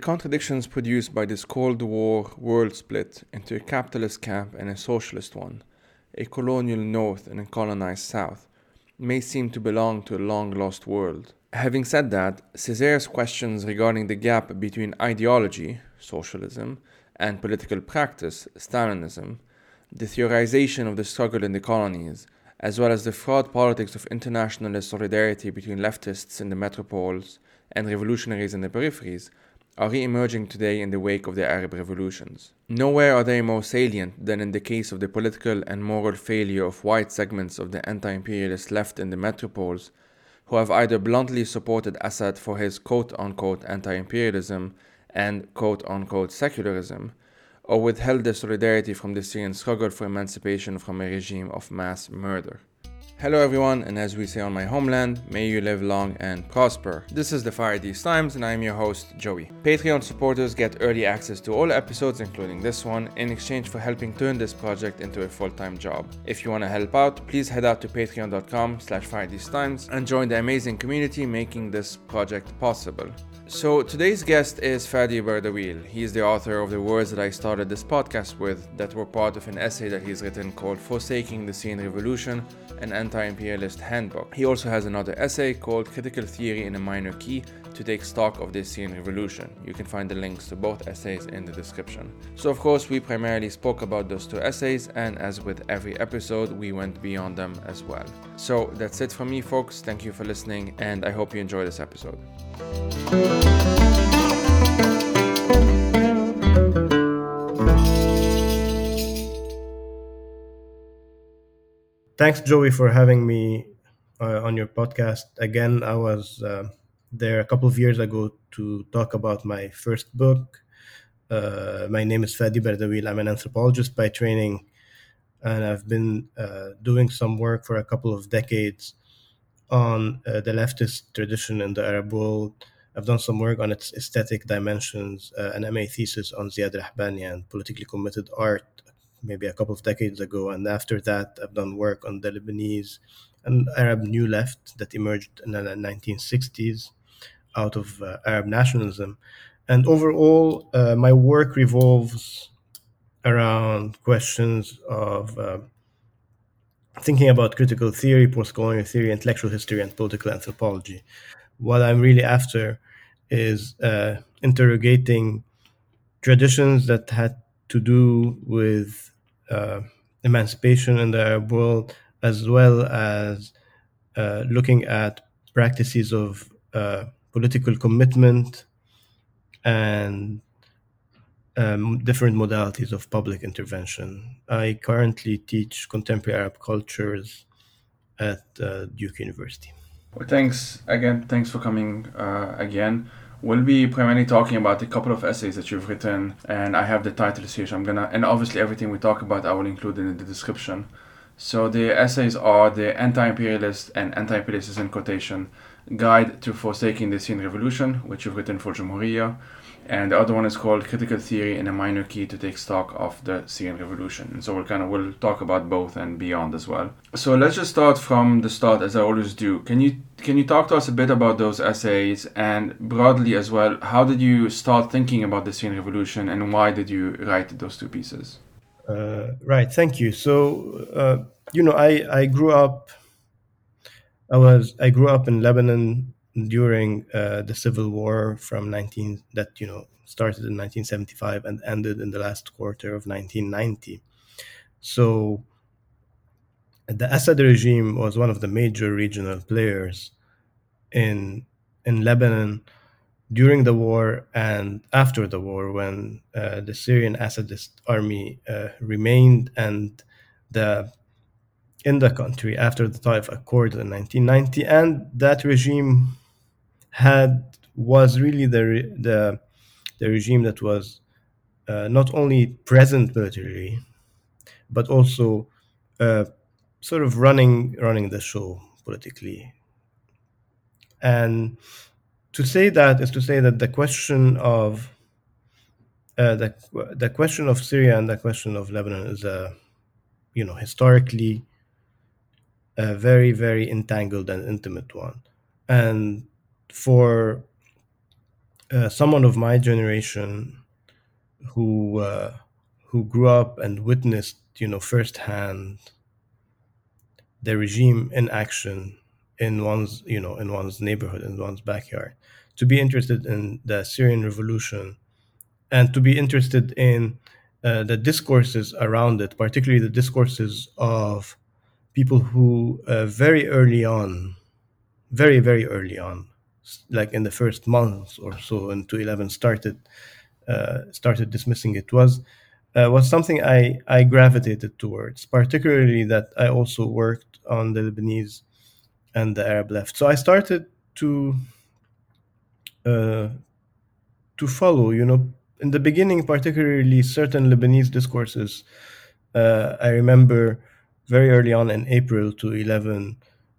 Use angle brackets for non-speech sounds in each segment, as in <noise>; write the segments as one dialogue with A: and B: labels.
A: contradictions produced by this Cold War world split into a capitalist camp and a socialist one, a colonial North and a colonized South, may seem to belong to a long lost world. Having said that, Césaire's questions regarding the gap between ideology, socialism, and political practice, Stalinism, the theorization of the struggle in the colonies, as well as the fraught politics of internationalist solidarity between leftists in the metropoles and revolutionaries in the peripheries, are re emerging today in the wake of the Arab revolutions. Nowhere are they more salient than in the case of the political and moral failure of white segments of the anti imperialist left in the metropoles, who have either bluntly supported Assad for his quote unquote anti imperialism and quote unquote secularism, or withheld their solidarity from the Syrian struggle for emancipation from a regime of mass murder. Hello everyone, and as we say on my homeland, may you live long and prosper. This is the Fire These Times, and I am your host, Joey. Patreon supporters get early access to all episodes, including this one, in exchange for helping turn this project into a full-time job. If you want to help out, please head out to patreon.com slash Times and join the amazing community making this project possible. So today's guest is Fadi Bardawil. He is the author of the words that I started this podcast with that were part of an essay that he's written called Forsaking the Syrian Revolution, an anti-imperialist handbook. He also has another essay called Critical Theory in a Minor Key to take stock of the Syrian Revolution. You can find the links to both essays in the description. So of course we primarily spoke about those two essays and as with every episode we went beyond them as well. So that's it from me folks. Thank you for listening and I hope you enjoy this episode.
B: Thanks, Joey, for having me uh, on your podcast. Again, I was uh, there a couple of years ago to talk about my first book. Uh, my name is Fadi Bardawil. I'm an anthropologist by training, and I've been uh, doing some work for a couple of decades on uh, the leftist tradition in the Arab world I've done some work on its aesthetic dimensions, uh, an MA thesis on Ziad Rahbani and politically committed art maybe a couple of decades ago. And after that, I've done work on the Lebanese and Arab New Left that emerged in the 1960s out of uh, Arab nationalism. And overall, uh, my work revolves around questions of uh, thinking about critical theory, post colonial theory, intellectual history, and political anthropology what I'm really after is uh, interrogating traditions that had to do with emancipation in the Arab world, as well as uh, looking at practices of uh, political commitment and um, different modalities of public intervention. I currently teach contemporary Arab cultures at uh, Duke University.
A: Well, thanks again. Thanks for coming uh, again. We'll be primarily talking about a couple of essays that you've written, and I have the titles here. So I'm gonna, and obviously everything we talk about, I will include in the description. So the essays are the anti-imperialist and anti-imperialist in quotation guide to forsaking the Syrian revolution, which you've written for Jumhuriya and the other one is called Critical Theory in a Minor Key to take stock of the Syrian Revolution. And so we'll kind of we'll talk about both and beyond as well. So let's just start from the start, as I always do. Can you can you talk to us a bit about those essays and broadly as well? How did you start thinking about the Syrian Revolution, and why did you write those two pieces?
B: Uh, right. Thank you. So uh, you know, I I grew up. I was I grew up in Lebanon during uh, the civil war from 19 that you know started in 1975 and ended in the last quarter of 1990 so the Assad regime was one of the major regional players in in Lebanon during the war and after the war when uh, the Syrian Assadist army uh, remained and the in the country after the Taif Accord in 1990 and that regime had was really the the the regime that was uh, not only present militarily, but also uh, sort of running running the show politically. And to say that is to say that the question of uh, the the question of Syria and the question of Lebanon is a you know historically a very very entangled and intimate one, and for uh, someone of my generation who uh, who grew up and witnessed, you know, firsthand the regime in action in one's, you know, in one's neighborhood, in one's backyard, to be interested in the Syrian revolution, and to be interested in uh, the discourses around it, particularly the discourses of people who uh, very early on, very very early on, like in the first months or so into 11 started uh, started dismissing it was uh, was something I, I gravitated towards, particularly that I also worked on the Lebanese and the Arab left. So I started to uh, to follow, you know, in the beginning, particularly certain Lebanese discourses. Uh, I remember very early on in April to 11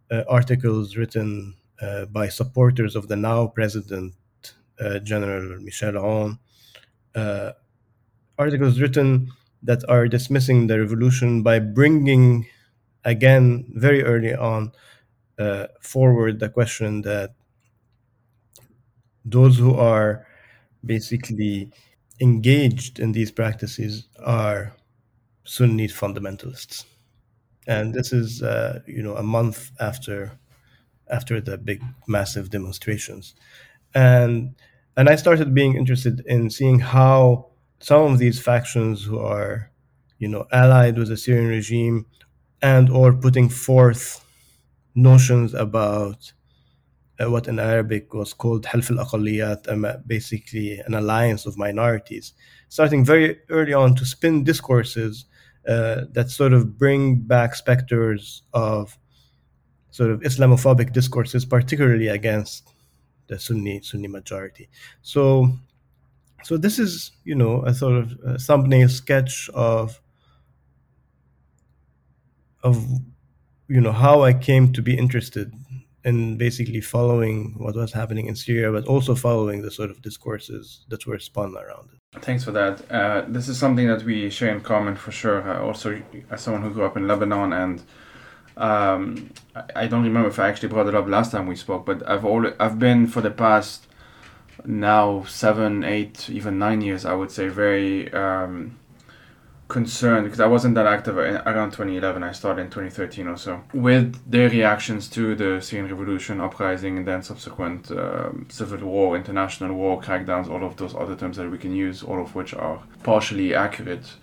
B: uh, articles written uh, by supporters of the now president, uh, General Michel Aoun, uh, articles written that are dismissing the revolution by bringing again very early on uh, forward the question that those who are basically engaged in these practices are Sunni fundamentalists, and this is uh, you know a month after after the big massive demonstrations, and and I started being interested in seeing how some of these factions who are you know allied with the Syrian regime and or putting forth notions about uh, what in Arabic was called Half al-Aqalliyat, um, basically an alliance of minorities, starting very early on to spin discourses uh, that sort of bring back specters of sort of Islamophobic discourses, particularly against the Sunni Sunni majority. So, so this is you know a sort of a thumbnail sketch of of you know how I came to be interested in basically following what was happening in Syria, but also following the sort of discourses that were spun around it.
A: Thanks for that. Uh, this is something that we share in common for sure. Uh, also, as someone who grew up in Lebanon, and um, I, don't remember if I actually brought it up last time we spoke, but I've always I've been for the past now seven, eight, even nine years, I would say, very um, concerned because I wasn't that active around 2011. I started in 2013 or so with their reactions to the Syrian revolution, uprising, and then subsequent um, civil war, international war, crackdowns, all of those other terms that we can use, all of which are partially accurate.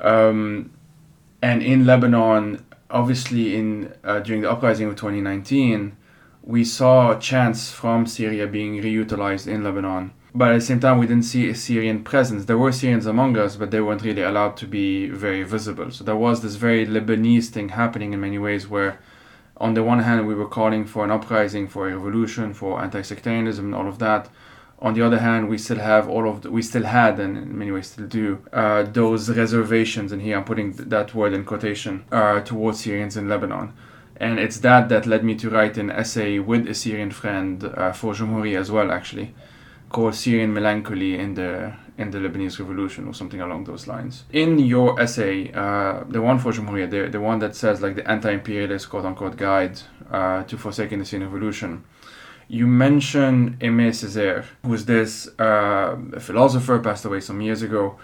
A: Um, and in Lebanon, obviously, in uh, during the uprising of 2019, we saw chants from Syria being reutilized in Lebanon but at the same time we didn't see a Syrian presence. There were Syrians among us, but they weren't really allowed to be very visible. So there was this very Lebanese thing happening in many ways where on the one hand we were calling for an uprising, for a revolution, for anti-sectarianism and all of that. On the other hand, we still have all of the, we still had and in many ways still do uh, those reservations, and here I'm putting th- that word in quotation uh, towards Syrians in Lebanon. And it's that that led me to write an essay with a Syrian friend uh, for Jumhuri as well, actually, called Syrian melancholy in the in the Lebanese revolution or something along those lines. In your essay, uh, the one for Jumhuriya, the, the one that says like the anti-imperialist quote unquote guide uh, to forsaking the Syrian revolution, you mention Aimé Césaire, who's this uh, philosopher passed away some years ago.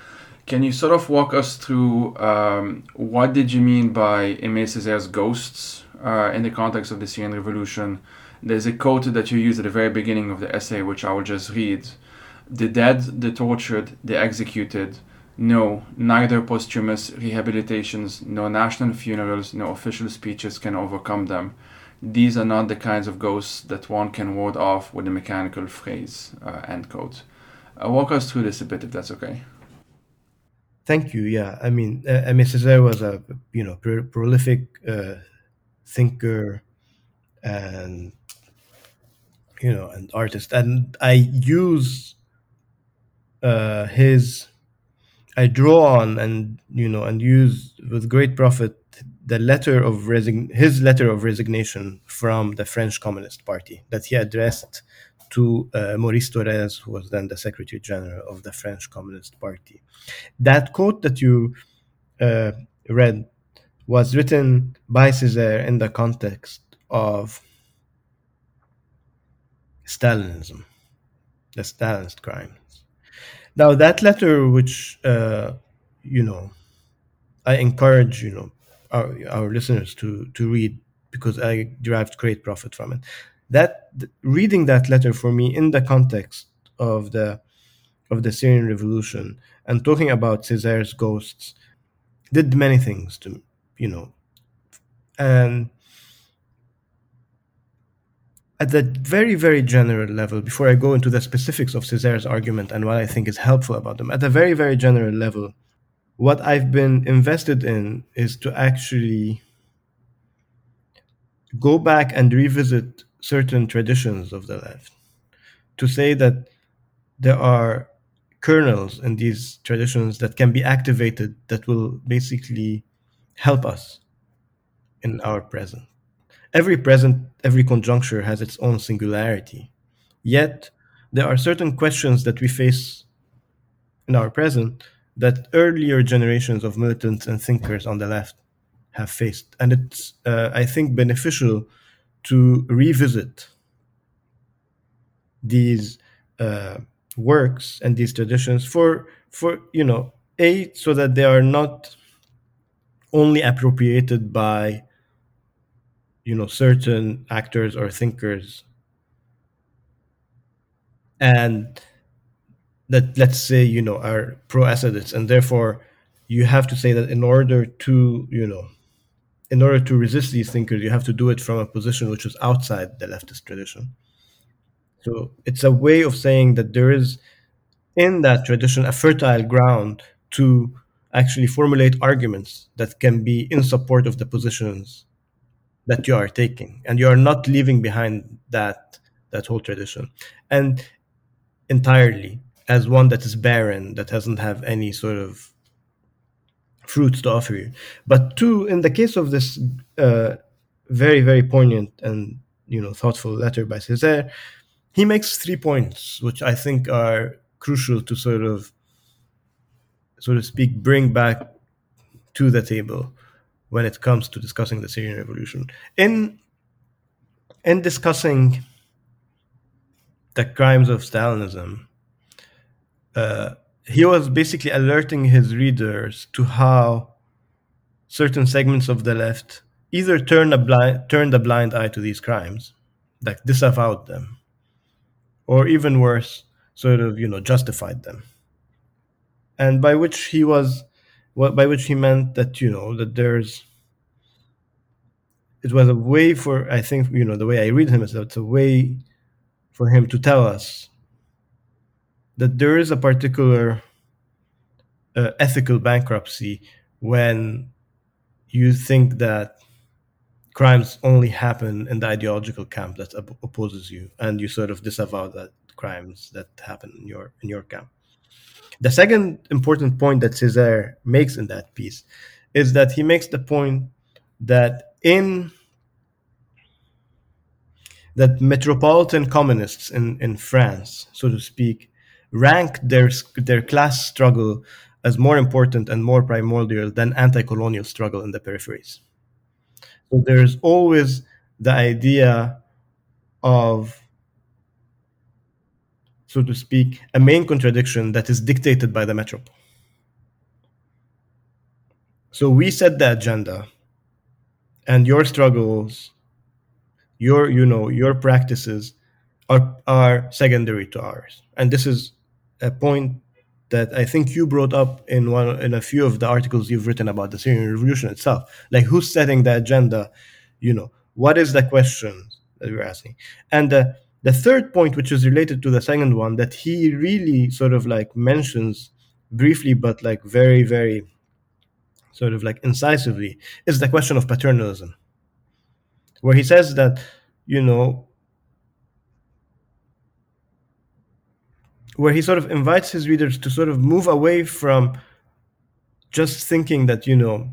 A: Can you sort of walk us through um, what did you mean by Aimé Césaire's ghosts uh, in the context of the Syrian revolution? There's a quote that you use at the very beginning of the essay, which I will just read. The dead, the tortured, the executed. No, neither posthumous rehabilitations, no national funerals, no official speeches can overcome them. These are not the kinds of ghosts that one can ward off with a mechanical phrase. Uh, end quote. Uh, walk us through this a bit, if that's okay.
B: Thank you. Yeah, I mean, uh. Césaire was a you know pro- prolific uh, thinker and you know an artist and i use uh, his i draw on and you know and use with great profit the letter of resign his letter of resignation from the french communist party that he addressed to uh, maurice Thorez, who was then the secretary general of the french communist party that quote that you uh, read was written by Césaire in the context of Stalinism. the Stalinist crimes. Now that letter, which uh, you know, I encourage you know our, our listeners to to read because I derived great profit from it. That reading that letter for me in the context of the of the Syrian revolution and talking about Césaire's ghosts did many things to you know and at the very very general level before i go into the specifics of Césaire's argument and what i think is helpful about them at a very very general level what i've been invested in is to actually go back and revisit certain traditions of the left to say that there are kernels in these traditions that can be activated that will basically help us in our present. Every present, every conjuncture has its own singularity. Yet, there are certain questions that we face in our present that earlier generations of militants and thinkers on the left have faced. And it's, uh, I think, beneficial to revisit these uh, works and these traditions for, for, you know, A, so that they are not only appropriated by you know certain actors or thinkers and that let's say you know are pro Assadists and therefore you have to say that in order to you know in order to resist these thinkers you have to do it from a position which is outside the leftist tradition. So it's a way of saying that there is in that tradition a fertile ground to actually formulate arguments that can be in support of the positions that you are taking. And you are not leaving behind that that whole tradition. And entirely as one that is barren that doesn't have any sort of fruits to offer you but two in the case of this uh, very very poignant and you know thoughtful letter by Césaire he makes three points which i think are crucial to sort of so to speak bring back to the table when it comes to discussing the Syrian revolution. In in discussing the crimes of Stalinism, uh, he was basically alerting his readers to how certain segments of the left either turn a blind turned a blind eye to these crimes, like disavowed them, or even worse, sort of you know justified them, and by which he was by which he meant that you know that there's it was a way for I think you know the way I read him is that it's a way for him to tell us that there is a particular uh, ethical bankruptcy when you think that crimes only happen in the ideological camp that op- opposes you and you sort of disavow that crimes that happen in your in your camp. The second important point that Césaire makes in that piece is that he makes the point that in that metropolitan communists in, in France, so to speak, rank their their class struggle as more important and more primordial than anti-colonial struggle in the peripheries. So there's always the idea of so to speak, a main contradiction that is dictated by the metropole. So we set the agenda, and your struggles, your you know your practices are are secondary to ours. And this is a point that I think you brought up in one in a few of the articles you've written about the Syrian revolution itself. Like who's setting the agenda? You know, what is the question that we're asking? And uh, the third point, which is related to the second one, that he really sort of like mentions briefly, but like very, very sort of like incisively, is the question of paternalism, where he says that, you know, where he sort of invites his readers to sort of move away from just thinking that, you know,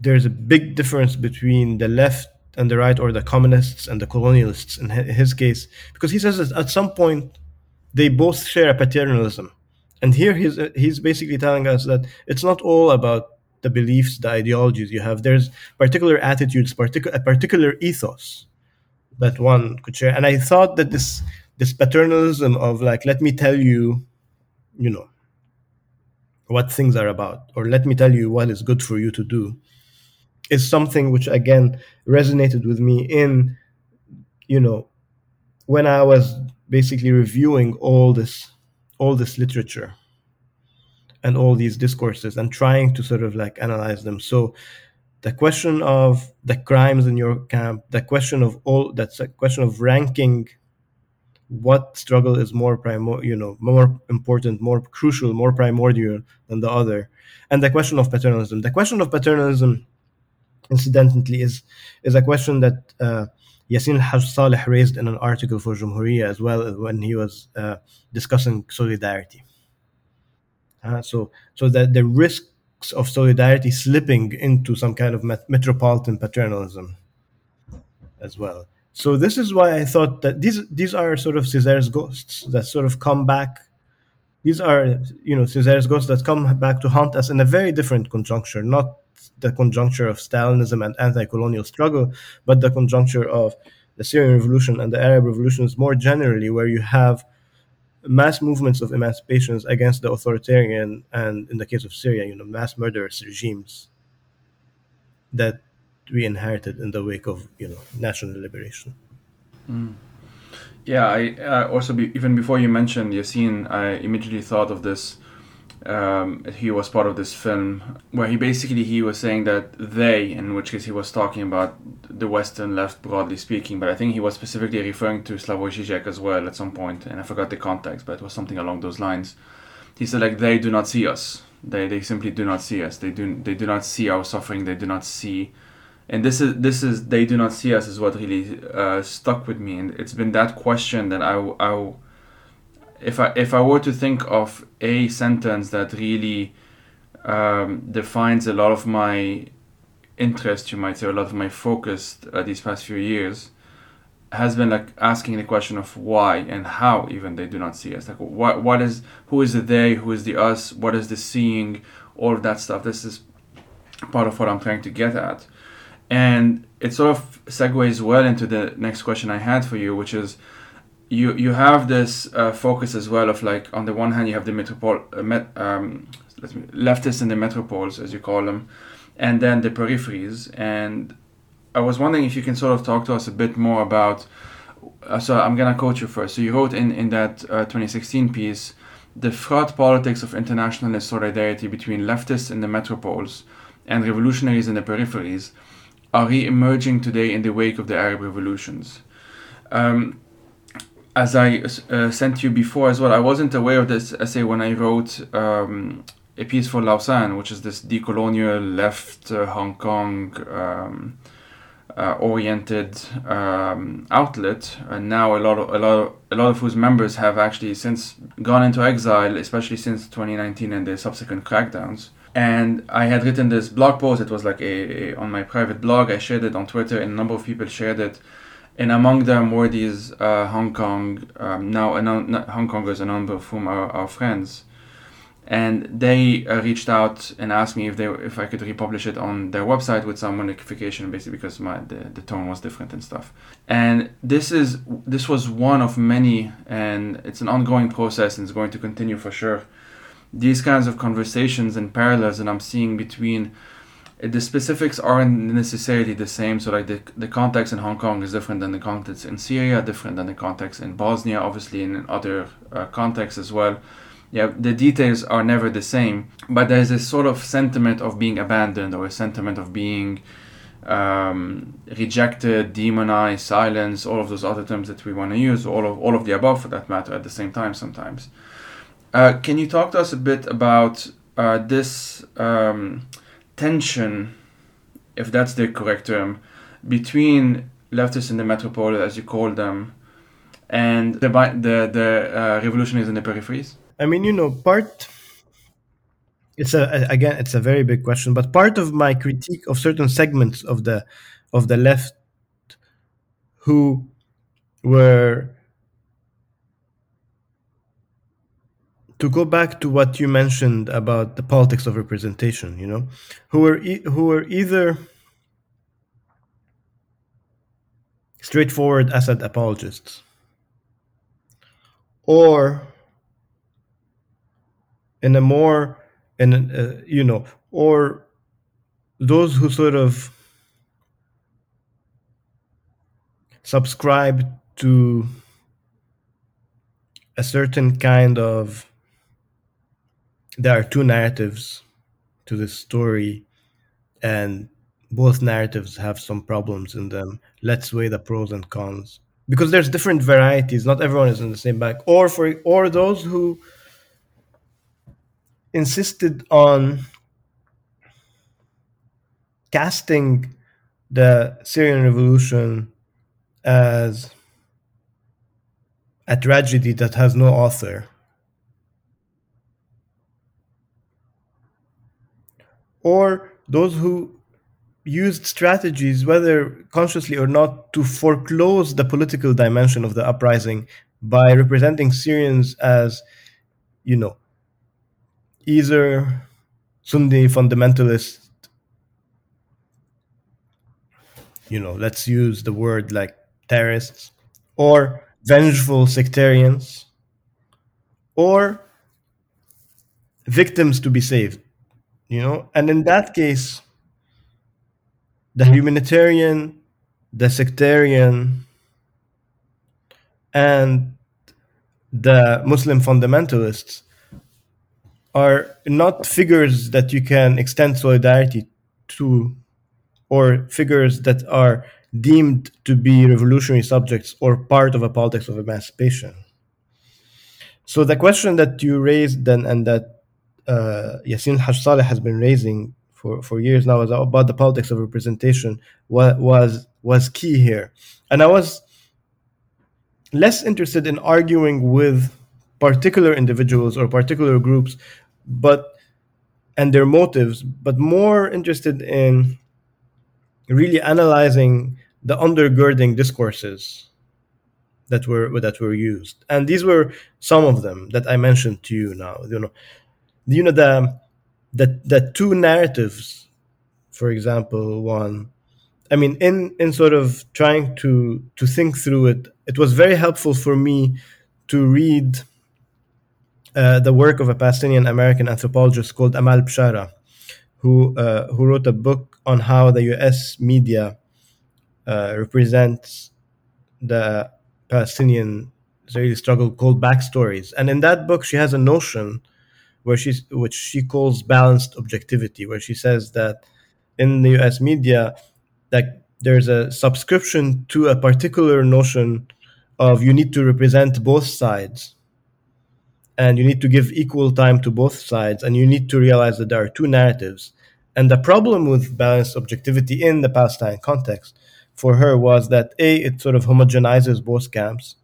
B: there's a big difference between the left and the right or the communists and the colonialists in his case. Because he says that at some point they both share a paternalism. And here he's he's basically telling us that it's not all about the beliefs the ideologies you have. There's particular attitudes particular a particular ethos that one could share. And i thought that this this paternalism of like, let me tell you, you know, what things are about, or let me tell you what is good for you to do, is something which again resonated with me in, you know, when I was basically reviewing all this all this literature and all these discourses and trying to sort of like analyze them. So the question of the crimes in your camp, the question of all that's a question of ranking what struggle is more primor you know more important more crucial more primordial than the other and the question of paternalism the question of paternalism incidentally is is a question that uh, Yassin Haj Saleh raised in an article for Jumhuriya as well when he was uh, discussing solidarity. Uh, so so that the risks of solidarity slipping into some kind of met- metropolitan paternalism as well. So this is why I thought that these these are sort of Césaire's ghosts that sort of come back. These are you know Césaire's ghosts that come back to haunt us in a very different conjuncture, not the conjuncture of Stalinism and anti-colonial struggle, but the conjuncture of the Syrian Revolution and the Arab revolutions more generally, where you have mass movements of emancipations against the authoritarian and, in the case of Syria, you know, mass murderous regimes that we inherited in the wake of you know national liberation.
A: Mm. Yeah, I uh, also be, even before you mentioned Yassin, I immediately thought of this um, he was part of this film where he basically he was saying that they in which case he was talking about the western left broadly speaking but i think he was specifically referring to slavoj žižek as well at some point and i forgot the context but it was something along those lines he said like they do not see us they, they simply do not see us they do they do not see our suffering they do not see and this is this is they do not see us is what really uh, stuck with me and it's been that question that i, I if I if I were to think of a sentence that really um, defines a lot of my interest, you might say, a lot of my focus uh, these past few years, has been like asking the question of why and how even they do not see us. Like what what is who is the they, who is the us, what is the seeing, all of that stuff. This is part of what I'm trying to get at. And it sort of segues well into the next question I had for you, which is you you have this uh, focus as well of like on the one hand you have the metropole uh, met, um, me, leftists in the metropoles as you call them and then the peripheries. And i was wondering if you can sort of talk to us a bit more about uh, so i'm gonna quote you first. So you wrote in in that uh, 2016 piece the fraught politics of internationalist solidarity between leftists in the metropoles and revolutionaries in the peripheries are re-emerging today in the wake of the arab revolutions um, as I uh, sent you before as well, I wasn't aware of this essay when I wrote um, a piece for Lausan, which is this decolonial left uh, Hong Kong um, uh, oriented um, outlet, and now a lot of a lot of, a lot of whose members have actually since gone into exile, especially since 2019 and the subsequent crackdowns. And I had written this blog post. It was like a, a on my private blog. I shared it on Twitter, and a number of people shared it and among them were these uh, Hong Kong um, now Hong Kongers, a number of whom are our friends, and they uh, reached out and asked me if they if I could republish it on their website with some modification, basically because my the, the tone was different and stuff. And this is this was one of many, and it's an ongoing process and it's going to continue for sure. These kinds of conversations and parallels that I'm seeing between the specifics aren't necessarily the same. So like the the context in Hong Kong is different than the context in Syria, different than the context in Bosnia, obviously in other uh, contexts as well. Yeah, the details are never the same, but there's a sort of sentiment of being abandoned or a sentiment of being um, rejected, demonized, silenced, all of those other terms that we want to use, all of all of the above for that matter, at the same time sometimes. Uh, can you talk to us a bit about uh, this? Um, tension, if that's the correct term, between leftists in the metropole, as you call them, and the the the uh, revolutionaries in the peripheries?
B: I mean, you know, part. It's a again, it's a very big question, but part of my critique of certain segments of the of the left who were to go back to what you mentioned about the politics of representation, you know, who were e- who were either straightforward Assad apologists, or in a more in uh, you know or those who sort of subscribe to a certain kind of there are two narratives to this story and both narratives have some problems in them. Let's weigh the pros and cons. Because there's different varieties. Not everyone is in the same bag. Or for or those who insisted on casting the Syrian revolution as a tragedy that has no author. Or those who used strategies, whether consciously or not, to foreclose the political dimension of the uprising by representing Syrians as, you know, either Sunni fundamentalist, you know, let's use the word like terrorists, or vengeful sectarians, or victims to be saved, you know, and in that case, the humanitarian, the sectarian, and the Muslim fundamentalists are not figures that you can extend solidarity to or figures that are deemed to be revolutionary subjects or part of a politics of emancipation. So the question that you raised then and that uh, Yassin Haj Saleh has been raising for, for years now about the politics of representation was, was was key here. And I was less interested in arguing with particular individuals or particular groups, but and their motives, but more interested in really analyzing the undergirding discourses that were that were used. And these were some of them that I mentioned to you now. You know, you know the the the two narratives, for example, one I mean, in in sort of trying to to think through it, it was very helpful for me to read uh, the work of a Palestinian American anthropologist called Amal Bishara, who uh, who wrote a book on how the U.S. media uh, represents the Palestinian Israeli struggle called Backstories, and in that book she has a notion where she's which she calls balanced objectivity, where she says that in the U.S. media that there's a subscription to a particular notion of you need to represent both sides and you need to give equal time to both sides and you need to realize that there are two narratives and the problem with balanced objectivity in the palestine context for her was that a it sort of homogenizes both camps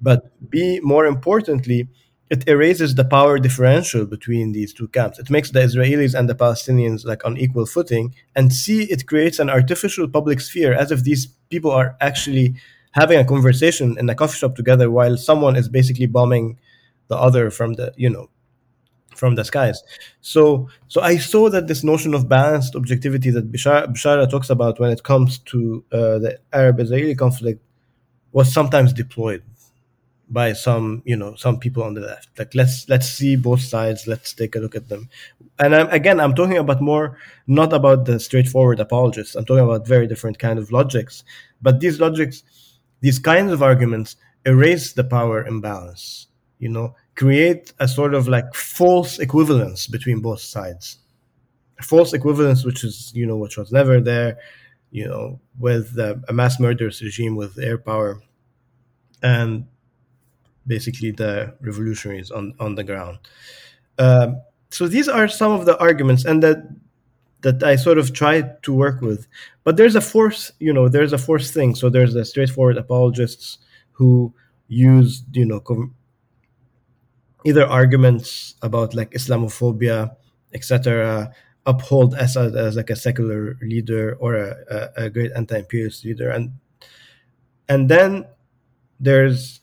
B: but b more importantly it erases the power differential between these two camps. It makes the Israelis and the Palestinians like on equal footing. And C, it creates an artificial public sphere as if these people are actually having a conversation in a coffee shop together while someone is basically bombing the other from the, you know, from the skies. So so I saw that this notion of balanced objectivity that Bishara, Bishara talks about when it comes to uh, the Arab-Israeli conflict was sometimes deployed by some you know some people on the left. Like let's let's see both sides. Let's take a look at them. And I'm, again i'm talking about more not about the straightforward apologists. I'm talking about very different kind of logics. But these logics these kinds of arguments erase the power imbalance you know create a sort of like false equivalence between both sides. A false equivalence which is you know which was never there you know with uh, a mass murderous regime with air power. And basically the revolutionaries on, on the ground. Um, so these are some of the arguments, and that that I sort of tried to work with. But there's a force, you know, there's a force thing. So there's the straightforward apologists who use, you know, com- either arguments about like Islamophobia, etc., uphold Assad as like a secular leader or a, a, a great anti-imperialist leader, and and then there's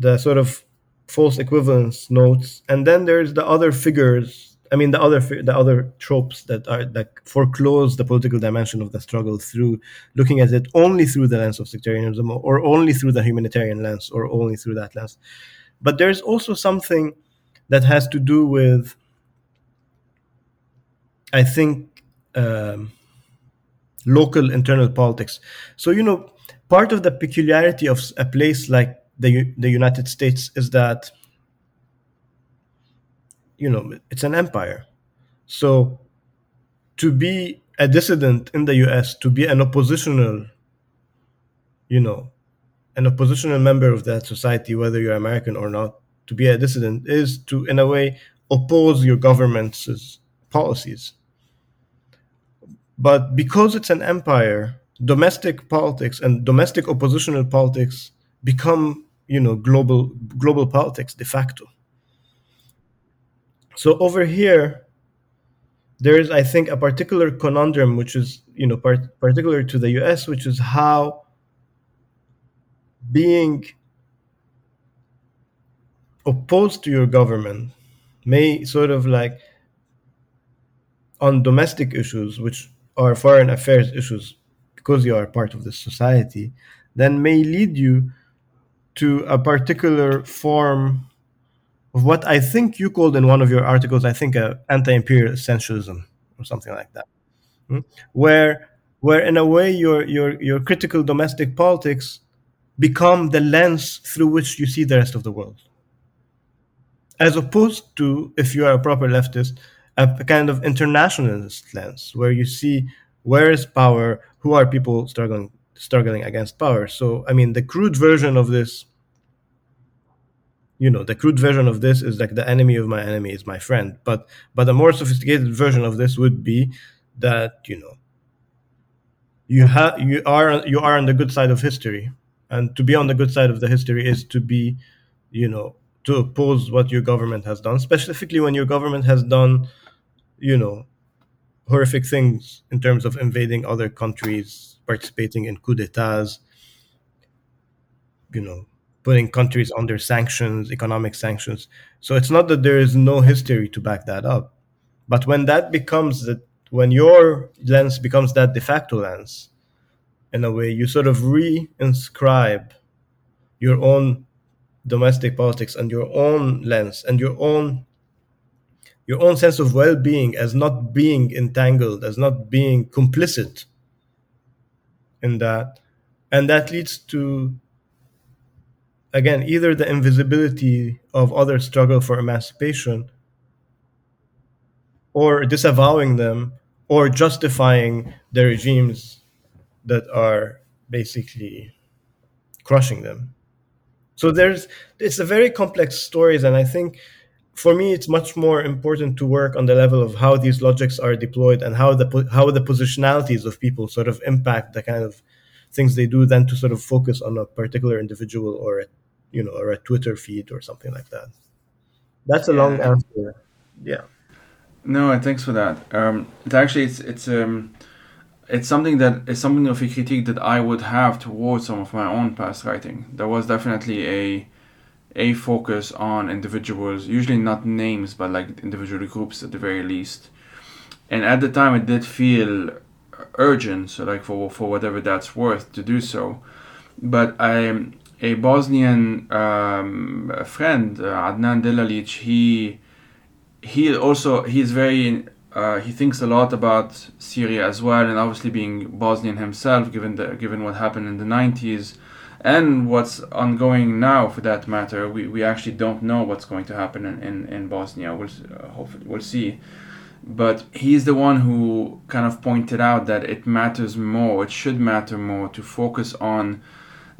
B: the sort of false equivalence notes, and then there's the other figures. I mean, the other the other tropes that are that foreclose the political dimension of the struggle through looking at it only through the lens of sectarianism, or only through the humanitarian lens, or only through that lens. but there's also something that has to do with, I think, um, local internal politics. So you know, part of the peculiarity of a place like the the United States is that you know it's an empire. So to be a dissident in the US, to be an oppositional, you know, an oppositional member of that society, whether you're American or not, to be a dissident is to, in a way, oppose your government's policies. But because it's an empire, domestic politics and domestic oppositional politics become, you know, global global politics de facto. So over here, there is, I think, a particular conundrum, which is, you know, part, particular to the U.S., which is how being opposed to your government may sort of like on domestic issues, which are foreign affairs issues, because you are part of the society, then may lead you to a particular form of what I think you called in one of your articles, I think, anti-imperial essentialism or something like that, hmm? where where in a way your your your critical domestic politics become the lens through which you see the rest of the world, as opposed to if you are a proper leftist, a kind of internationalist lens where you see where is power, who are people struggling struggling against power. So I mean, the crude version of this you know the crude version of this is like the enemy of my enemy is my friend. But but a more sophisticated version of this would be that you know you have you are you are on the good side of history. And to be on the good side of the history is to be you know to oppose what your government has done specifically when your government has done you know horrific things in terms of invading other countries participating in coup d'etats you know putting countries under sanctions, economic sanctions. So it's not that there is no history to back that up. But when that becomes that, when your lens becomes that de facto lens, in a way, you sort of re-inscribe your own domestic politics and your own lens and your own your own sense of well-being as not being entangled, as not being complicit in that, and that leads to again either the invisibility of other struggle for emancipation or disavowing them or justifying the regimes that are basically crushing them. So there's it's a very complex stories and i think for me it's much more important to work on the level of how these logics are deployed and how the how the positionalities of people sort of impact the kind of things they do than to sort of focus on a particular individual or a you know or a Twitter feed or something like that. That's a yeah. long answer. Yeah.
A: No, thanks for that. Um, it actually it's it's um, it's something that is something of a critique that I would have towards some of my own past writing. There was definitely a a focus on individuals, usually not names, but like individual groups at the very least. And at the time, it did feel urgent, so like for for whatever that's worth to do so. But I a Bosnian um, friend, uh, Adnan Delalic, he he also he's very uh, he thinks a lot about Syria as well, and obviously being Bosnian himself, given the given what happened in the '90s, and what's ongoing now, for that matter, we, we actually don't know what's going to happen in in, in Bosnia. We'll uh, hopefully we'll see, but he's the one who kind of pointed out that it matters more. It should matter more to focus on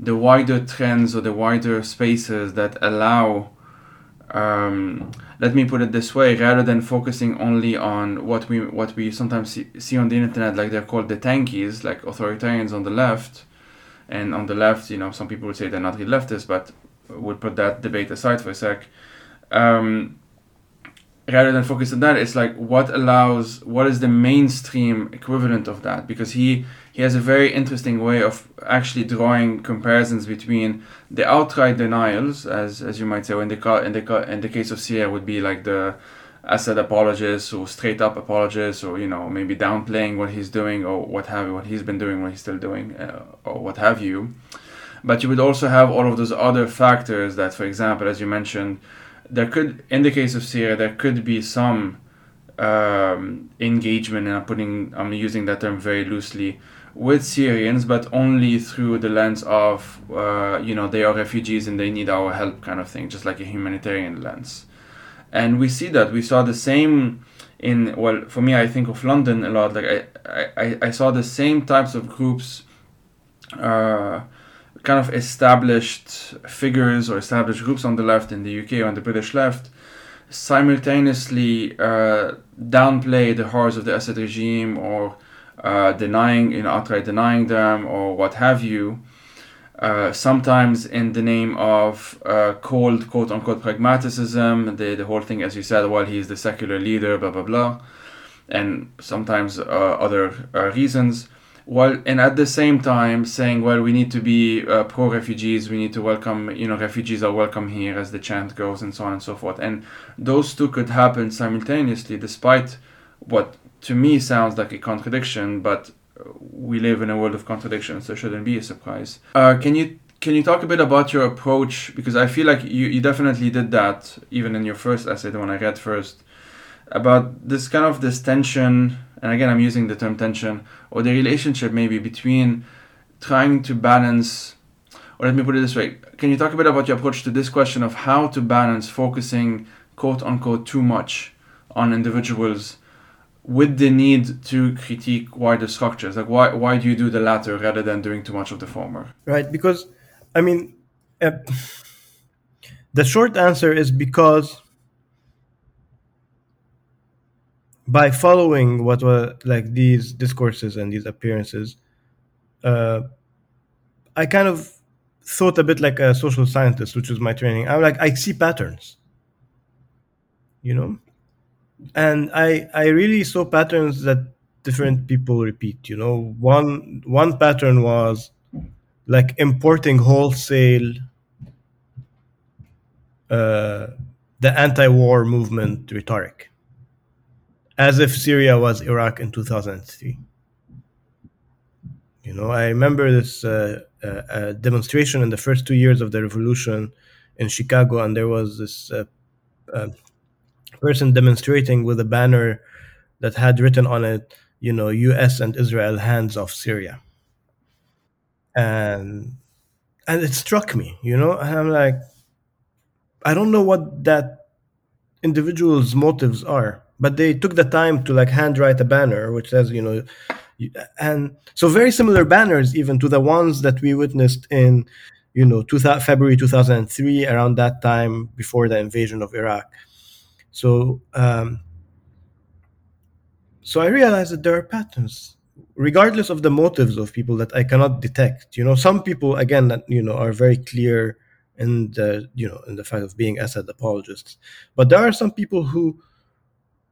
A: the wider trends or the wider spaces that allow um, let me put it this way rather than focusing only on what we what we sometimes see, see on the internet like they're called the tankies like authoritarians on the left. And on the left you know some people would say they're not really leftists but we'll put that debate aside for a sec. Um, rather than focus on that it's like what allows what is the mainstream equivalent of that because he he has a very interesting way of actually drawing comparisons between the outright denials, as as you might say, in the in the in the case of Syria would be like the Assad apologists or straight up apologists, or you know maybe downplaying what he's doing or what have what he's been doing, what he's still doing, uh, or what have you. but you would also have all of those other factors that, for example, as you mentioned, there could, in the case of Syria, there could be some um, engagement, and I'm putting, I'm using that term very loosely, with Syrians, but only through the lens of, uh, you know, they are refugees and they need our help kind of thing, just like a humanitarian lens. And we see that. We saw the same in, well, for me, I think of London a lot. Like, I, I, I saw the same types of groups, uh, kind of established figures or established groups on the left in the UK or on the British left simultaneously uh, downplay the horrors of the Assad regime or uh, denying, you know, outright denying them or what have you. Uh, sometimes in the name of uh, cold quote unquote pragmatism, the, the whole thing, as you said, well, he's the secular leader, blah, blah, blah, and sometimes uh, other uh, reasons. Well, and at the same time saying, well, we need to be uh, pro refugees, we need to welcome, you know, refugees are welcome here as the chant goes, and so on and so forth. And those two could happen simultaneously, despite what to me sounds like a contradiction, but we live in a world of contradictions, so shouldn't be a surprise. Uh, can you can you talk a bit about your approach? Because I feel like you, you definitely did that even in your first essay, the one I read first, about this kind of this tension, and again I'm using the term tension, or the relationship maybe between trying to balance or let me put it this way can you talk a bit about your approach to this question of how to balance focusing quote unquote too much on individuals with the need to critique wider structures? Like why why do you do the latter rather than doing too much of the former?
B: Right because i mean uh, the short answer is because by following what were like these discourses and these appearances uh, i kind of thought a bit like a social scientist which was my training. I'm like i see patterns you know? And I I really saw patterns that different people repeat. You know, one one pattern was like importing wholesale uh, the anti-war movement rhetoric, as if Syria was Iraq in 2003. You know, I remember this uh, uh, demonstration in the first two years of the revolution in Chicago, and there was this uh, uh, person demonstrating with a banner that had written on it, you know, U.S. and Israel hands off Syria, and and it struck me, you know, and I'm like, I don't know what that individual's motives are, but they took the time to like handwrite a banner which says, you know, and so very similar banners even to the ones that we witnessed in, you know, two, February 2003, around that time before the invasion of Iraq so um, so I realized that there are patterns, regardless of the motives of people that I cannot detect. You know, some people again that you know are very clear in the you know in the fact of being Assad apologists, but there are some people who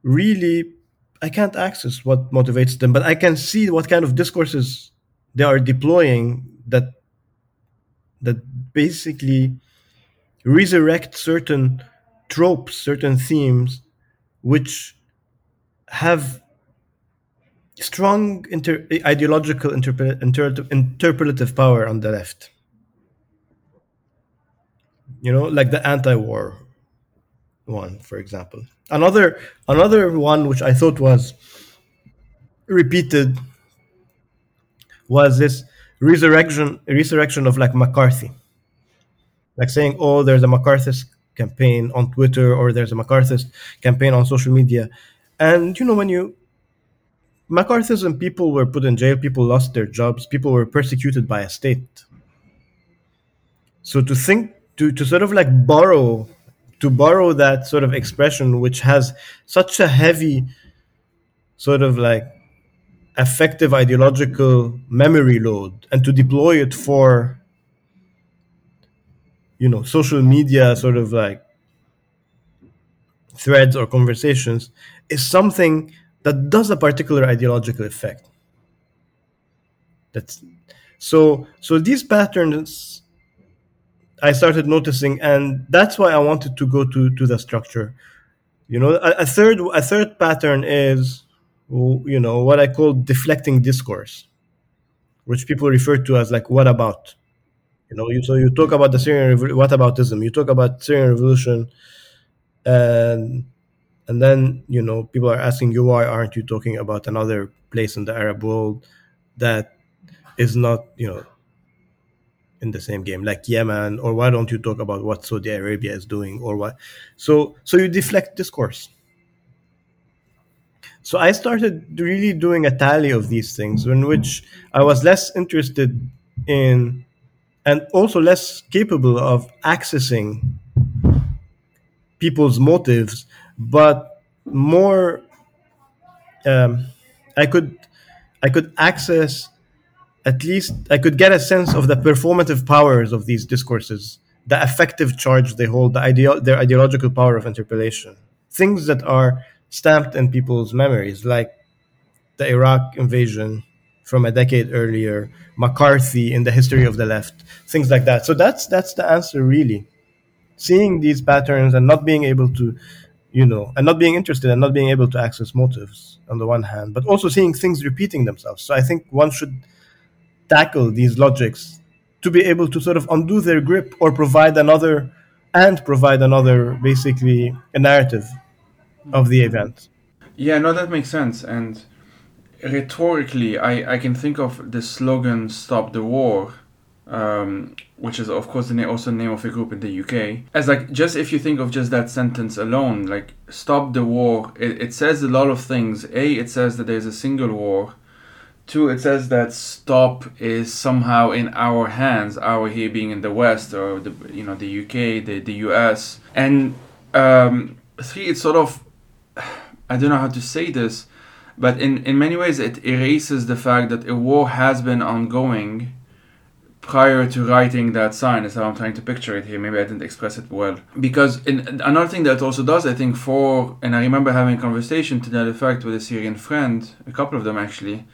B: really I can't access what motivates them, but I can see what kind of discourses they are deploying that that basically resurrect certain tropes, certain themes, which have strong inter- ideological interpre- inter- power on the left. You know, like the anti-war one, for example. Another another one which I thought was repeated was this resurrection resurrection of like McCarthy. Like saying, oh, there's a McCarthyist campaign on Twitter or there's a McCarthyist campaign on social media. And you know, when you McCarthyism, people were put in jail, people lost their jobs, people were persecuted by a state. So to think to, to sort of like borrow to borrow that sort of expression which has such a heavy sort of like effective ideological memory load and to deploy it for you know social media sort of like threads or conversations is something that does a particular ideological effect. That's so so these patterns i started noticing and that's why i wanted to go to to the structure you know a, a third a third pattern is you know what i call deflecting discourse which people refer to as like what about You know, you, so you talk about the Syrian Revolution. What aboutism? You talk about Syrian Revolution, and and then you know people are asking you why aren't you talking about another place in the Arab world that is not you know in the same game. Like Yemen or why don't you talk about what Saudi Arabia is doing or what? So so you deflect discourse. So I started really doing a tally of these things in which I was less interested in and also less capable of accessing people's motives, but more um, I could I could access at least I could get a sense of the performative powers of these discourses, the effective charge they hold, the ideo- their ideological power of interpellation, things that are stamped in people's memories, like the Iraq invasion from a decade earlier, McCarthy in the history of the left, things like that. So that's that's the answer really. Seeing these patterns and not being able to, you know, and not being interested and not being able to access motives on the one hand, but also seeing things repeating themselves. So I think one should tackle these logics to be able to sort of undo their grip or provide another and provide another basically a narrative of the event.
A: Yeah, no, that makes sense. And rhetorically, I, I can think of the slogan "Stop the War," um, which is of course the also the name of a group in the UK. As like just if you think of just that sentence alone, like "Stop the War," it, it says a lot of things. A, it says that there's a single war. Two, it says that stop is somehow in our hands. Our here being in the West or the you know the UK, the the US, and um, three, it's sort of <sighs> I don't know how to say this, but in, in many ways it erases the fact that a war has been ongoing prior to writing that sign is how I'm trying to picture it here. Maybe I didn't express it well. Because in, another thing that also does, I think, for and I remember having a conversation to that effect with a Syrian friend, a couple of them actually.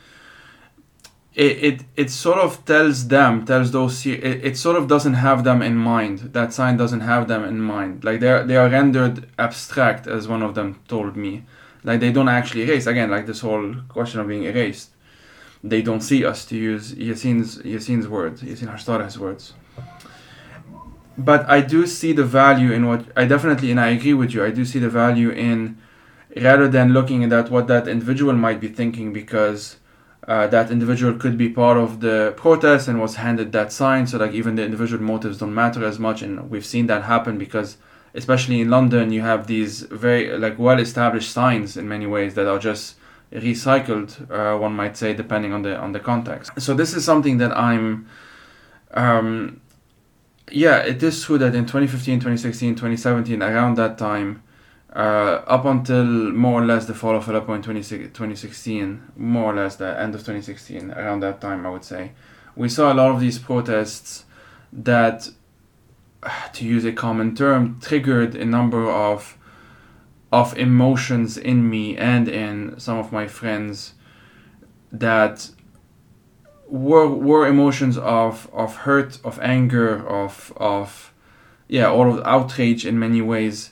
A: It, it, it sort of tells them, tells those, it, it sort of doesn't have them in mind. That sign doesn't have them in mind. Like they're, they are rendered abstract, as one of them told me like they don't actually erase again like this whole question of being erased they don't see us to use Yassin's Yassin's words Yassin Haj Saleh's words but I do see the value in what I definitely and I agree with you I do see the value in rather than looking at what that individual might be thinking because uh, that individual could be part of the protest and was handed that sign so like even the individual motives don't matter as much and we've seen that happen because especially in London, you have these very like well-established signs in many ways that are just recycled. Uh, one might say, depending on the on the context. So this is something that I'm. Um, yeah, it is true that in 2015, 2016, 2017, around that time, uh, up until more or less the fall of Aleppo in 2016, more or less the end of 2016, around that time, I would say, we saw a lot of these protests that to use a common term, triggered a number of of emotions in me and in some of my friends that were were emotions of of hurt, of anger, of of yeah, all of outrage in many ways.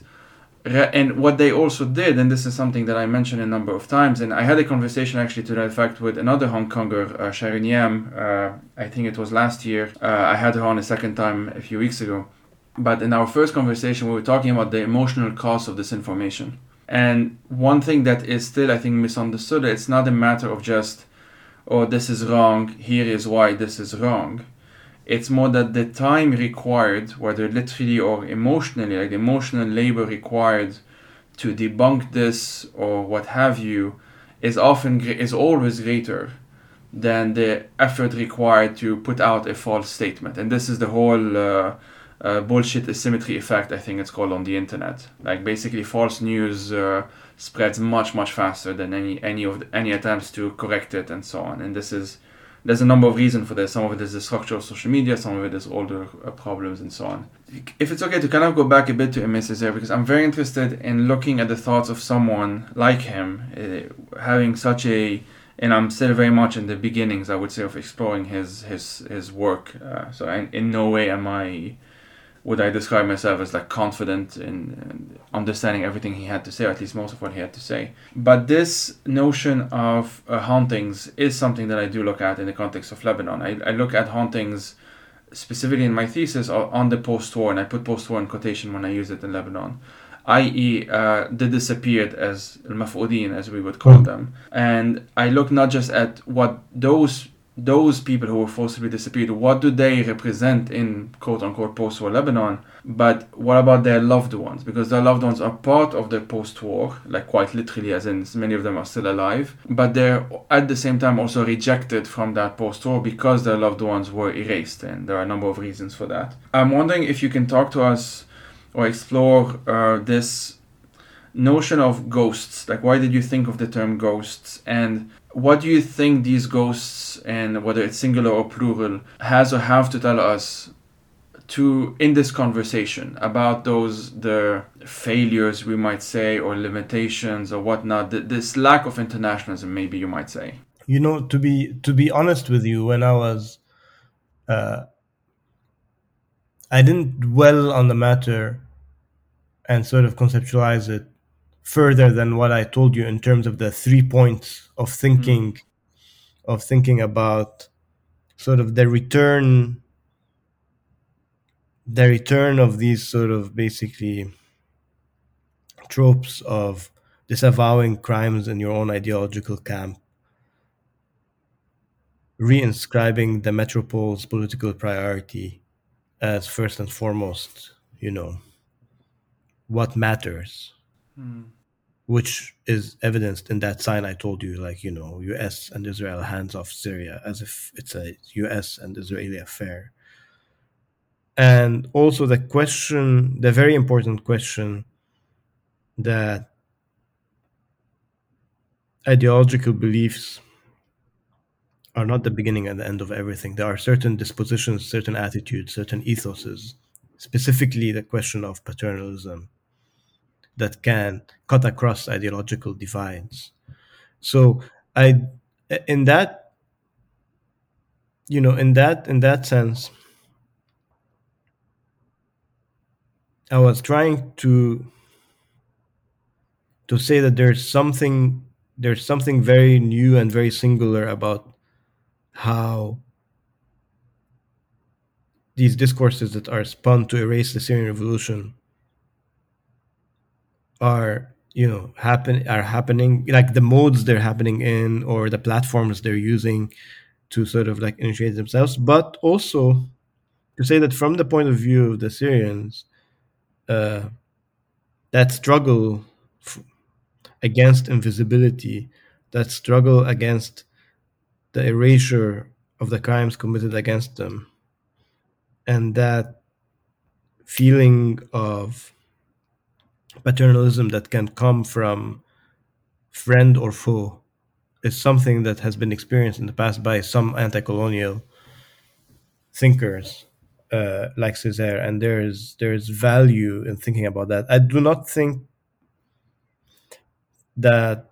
A: And what they also did, and this is something that I mentioned a number of times, and I had a conversation actually to that effect with another Hong Konger, uh, Sharon Yam. Uh, I think it was last year. Uh, I had her on a second time a few weeks ago but in our first conversation, we were talking about the emotional cost of disinformation. And one thing that is still, I think, misunderstood, it's not a matter of just, oh, this is wrong, here is why this is wrong. It's more that the time required, whether literally or emotionally, like the emotional labor required to debunk this or what have you, is often is always greater than the effort required to put out a false statement. And this is the whole uh, uh, bullshit asymmetry effect, I think it's called on the internet. Like basically, false news uh, spreads much much faster than any any of the, any attempts to correct it and so on. And this is there's a number of reasons for this. Some of it is the structure of social media, some of it is older uh, problems and so on. If it's okay to kind of go back a bit to Césaire, because I'm very interested in looking at the thoughts of someone like him, uh, having such a and I'm still very much in the beginnings, I would say, of exploring his his his work. Uh, so in, in no way am I would I describe myself as like confident in, in, understanding everything he had to say, or at least most of what he had to say. But this notion of uh, hauntings is something that I do look at in the context of Lebanon. I, I look at hauntings specifically in my thesis on the post-war, and I put post-war in quotation when I use it in Lebanon, i.e., uh, the disappeared as al-maf'udin, as we would call mm. them. And I look not just at what those those people who were forcibly disappeared, what do they represent in quote unquote post war Lebanon? But what about their loved ones? Because their loved ones are part of the post war, like quite literally, as in many of them are still alive, but they're at the same time also rejected from that post war because their loved ones were erased, and there are a number of reasons for that. I'm wondering if you can talk to us or explore uh, this notion of ghosts. Like, why did you think of the term ghosts? And what do you think these ghosts and whether it's singular or plural has or have to tell us to in this conversation about those the failures we might say or limitations or whatnot this lack of internationalism maybe you might say?
B: You know to be to be honest with you when i was uh, i didn't dwell on the matter and sort of conceptualize it further than what I told you in terms of the three points of thinking mm of thinking about sort of the return the return of these sort of basically tropes of disavowing crimes in your own ideological camp reinscribing the metropole's political priority as first and foremost you know what matters. Mm which is evidenced in that sign I told you, like, you know, US and Israel hands off Syria as if it's a US and Israeli affair. And also the question, the very important question that ideological beliefs are not the beginning and the end of everything. There are certain dispositions, certain attitudes, certain ethoses, specifically the question of paternalism that can cut across ideological divides. So I, in that, you know, in that in that sense, I was trying to to say that there's something there's something very new and very singular about how these discourses that are spun to erase the Syrian revolution are you know happen are happening like the modes they're happening in or the platforms they're using to sort of like initiate themselves. But also to say that from the point of view of the syrians uh, that struggle f- against invisibility that struggle against the erasure of the crimes committed against them and that feeling of paternalism that can come from friend or foe is something that has been experienced in the past by some anti-colonial thinkers uh, like Césaire, and there is there is value in thinking about that. I do not think that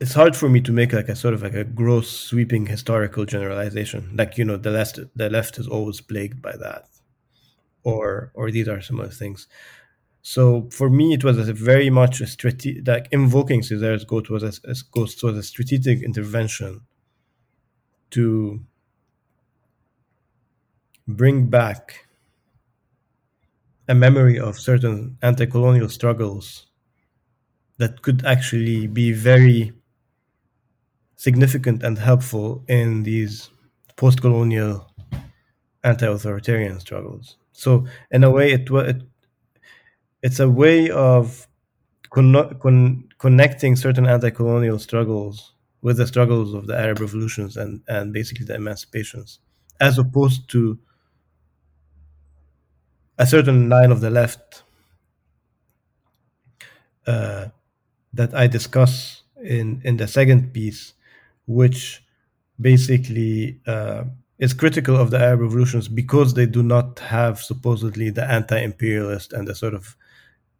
B: it's hard for me to make like a sort of like a gross sweeping historical generalization. Like you know, the left the left is always plagued by that, or or these are the things. So for me, it was a very much a strategic, like invoking Césaire's ghost was a, a ghost was a strategic intervention to bring back a memory of certain anti-colonial struggles that could actually be very significant and helpful in these post-colonial anti-authoritarian struggles. So in a way, it, it it's a way of con- con- connecting certain anti-colonial struggles with the struggles of the Arab revolutions and, and basically the emancipations, as opposed to a certain line of the left uh, that I discuss in, in the second piece, which basically uh, is critical of the Arab revolutions because they do not have supposedly the anti-imperialist and the sort of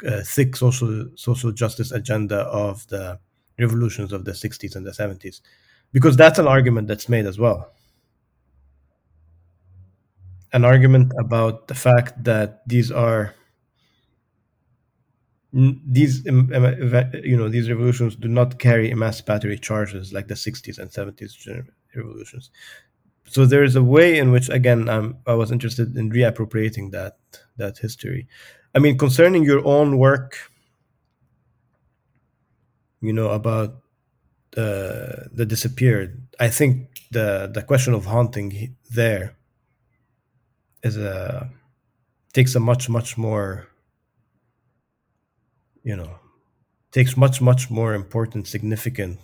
B: uh, thick social social justice agenda of the revolutions of the 60s and the 70s because that's an argument that's made as well. An argument about the fact that these are these you know these revolutions do not carry emancipatory charges like the 60s and 70s revolutions. So there is a way in which again um, i was interested in reappropriating that that history i mean concerning your own work you know about uh, the disappeared i think the the question of haunting there is a takes a much much more you know takes much much more important significant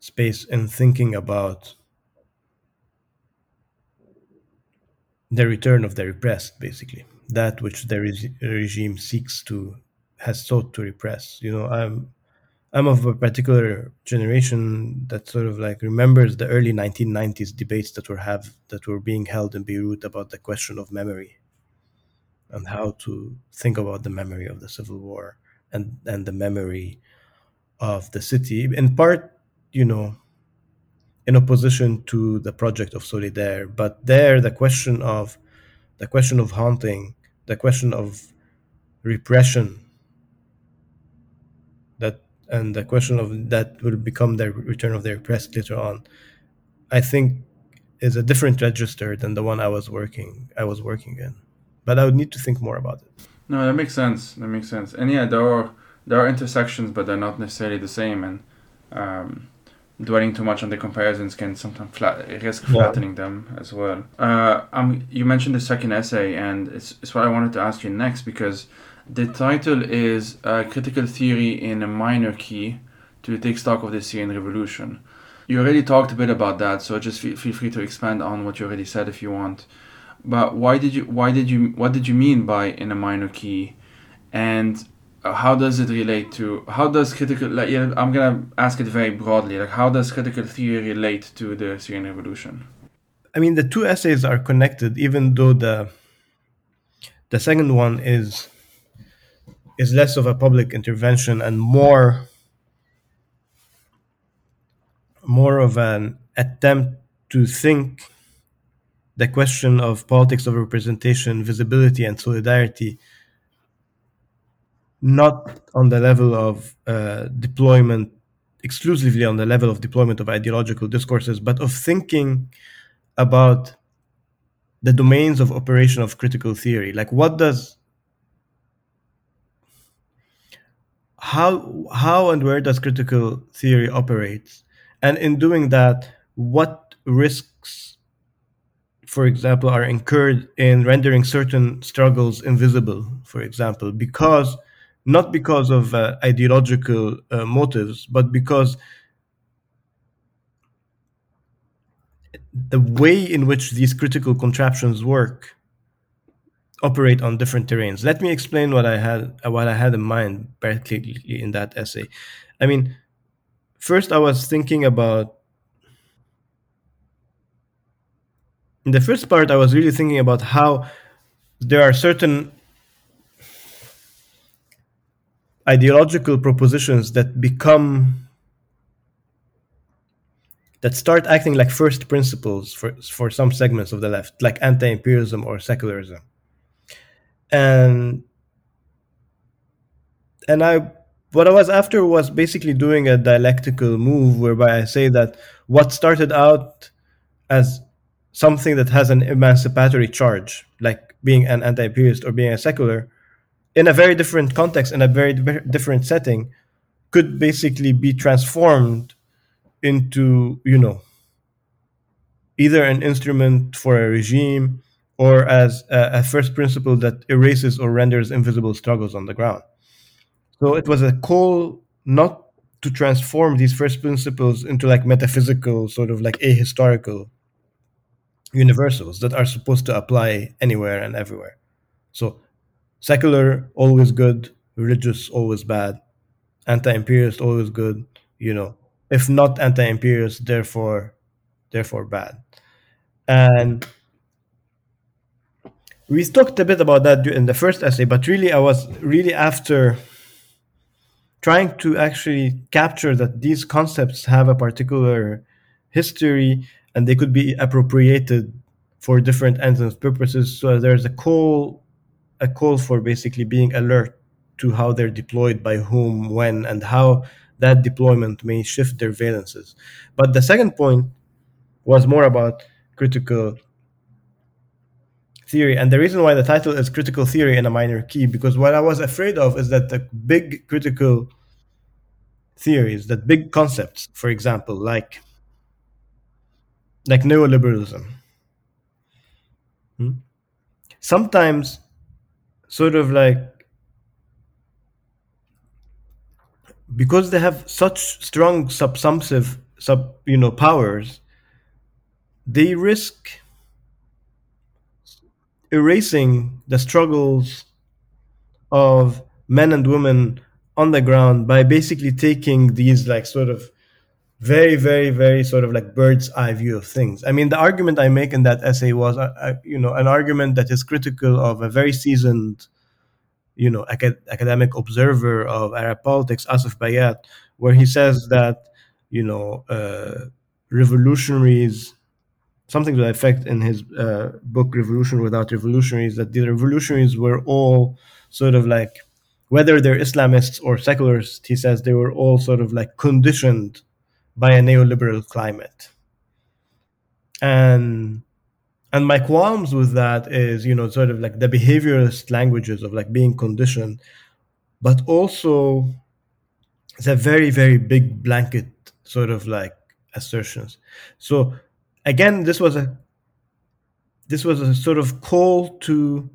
B: space in thinking about the return of the repressed basically that which the re- regime seeks to has sought to repress you know? I'm i'm of a particular generation that sort of like remembers the early 1990s debates that were have that were being held in beirut about the question of memory and how to think about the memory of the civil war and and the memory of the city in part you know in opposition to the project of Solidere. But there the question of the question of haunting the question of repression that and the question of that will become the return of the repressed later on i think is a different register than the one i was working i was working in but i would need to think more about it
A: No, that makes sense. That makes sense. And yeah, there are there are intersections, but they're not necessarily the same. And um, dwelling too much on the comparisons can sometimes flat, risk
B: Yeah.
A: flattening them as well. Uh, um, you mentioned the second essay, and it's, it's what I wanted to ask you next because the title is uh, "Critical Theory in a Minor Key to Take Stock of the Syrian Revolution." You already talked a bit about that, so just feel, feel free to expand on what you already said if you want. But why did you why did you what did you mean by in a minor key, and how does it relate to how does critical like yeah, I'm gonna ask it very broadly like how does critical theory relate to the Syrian revolution?
B: I mean, the two essays are connected, even though the the second one is is less of a public intervention and more more of an attempt to think the question of politics of representation, visibility, and solidarity not on the level of uh, deployment exclusively on the level of deployment of ideological discourses, but of thinking about the domains of operation of critical theory. Like, what does how how and where does critical theory operate, and in doing that, what risks, for example, are incurred in rendering certain struggles invisible, for example, because not because of uh, ideological uh, motives, but because the way in which these critical contraptions work operate on different terrains. Let me explain what I had what I had in mind particularly in that essay. I mean, first I was thinking about in the first part I was really thinking about how there are certain ideological propositions that become that start acting like first principles for for some segments of the left, like anti-imperialism or secularism. And and I what I was after was basically doing a dialectical move whereby I say that what started out as something that has an emancipatory charge, like being an anti-imperialist or being a secular, in a very different context, in a very different setting, could basically be transformed into, you know, either an instrument for a regime or as a, a first principle that erases or renders invisible struggles on the ground. So it was a call not to transform these first principles into like metaphysical, sort of like ahistorical universals that are supposed to apply anywhere and everywhere. So secular, always good, religious, always bad, anti imperialist, always good, you know, if not anti imperialist, therefore, therefore bad. And we talked a bit about that in the first essay, but really, I was really after trying to actually capture that these concepts have a particular history and they could be appropriated for different ends and purposes. So there's a call, a call for basically being alert to how they're deployed by whom, when, and how that deployment may shift their valences. But the second point was more about critical theory. And the reason why the title is critical theory in a minor key, because what I was afraid of is that the big critical theories, that big concepts, for example, like like neoliberalism, hmm, sometimes sort of like because they have such strong subsumptive sub you know powers they risk erasing the struggles of men and women on the ground by basically taking these like sort of very very very sort of like bird's eye view of things. I mean the argument i make in that essay was uh, you know an argument that is critical of a very seasoned you know acad- academic observer of Arab politics, Asef Bayat, where he says that you know uh, revolutionaries, something to the effect in his uh, book Revolution Without Revolutionaries, that the revolutionaries were all sort of like whether they're Islamists or secularists, he says they were all sort of like conditioned by a neoliberal climate. And and my qualms with that is you know sort of like the behaviorist languages of like being conditioned but also it's a very very big blanket sort of like assertions so again this was a this was a sort of call to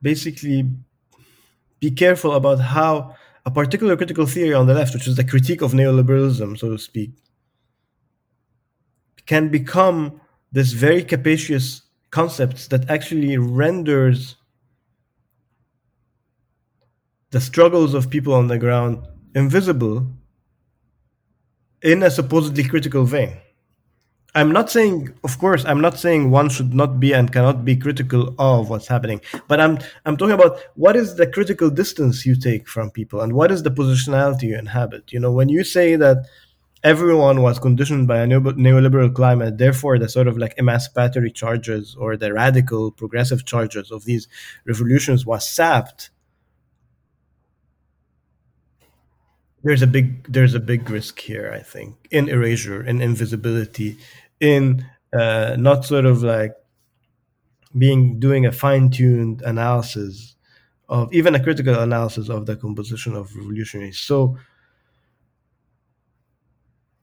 B: basically be careful about how a particular critical theory on the left which is the critique of neoliberalism so to speak can become this very capacious concept that actually renders the struggles of people on the ground invisible in a supposedly critical vein. I'm not saying, of course, I'm not saying one should not be and cannot be critical of what's happening, but I'm I'm talking about what is the critical distance you take from people and what is the positionality you inhabit. You know, when you say that everyone was conditioned by a neoliberal climate. Therefore, the sort of like emancipatory charges or the radical progressive charges of these revolutions was sapped. There's a big there's a big risk here, I think, in erasure, in invisibility, in uh, not sort of like being doing a fine-tuned analysis of even a critical analysis of the composition of revolutionaries. So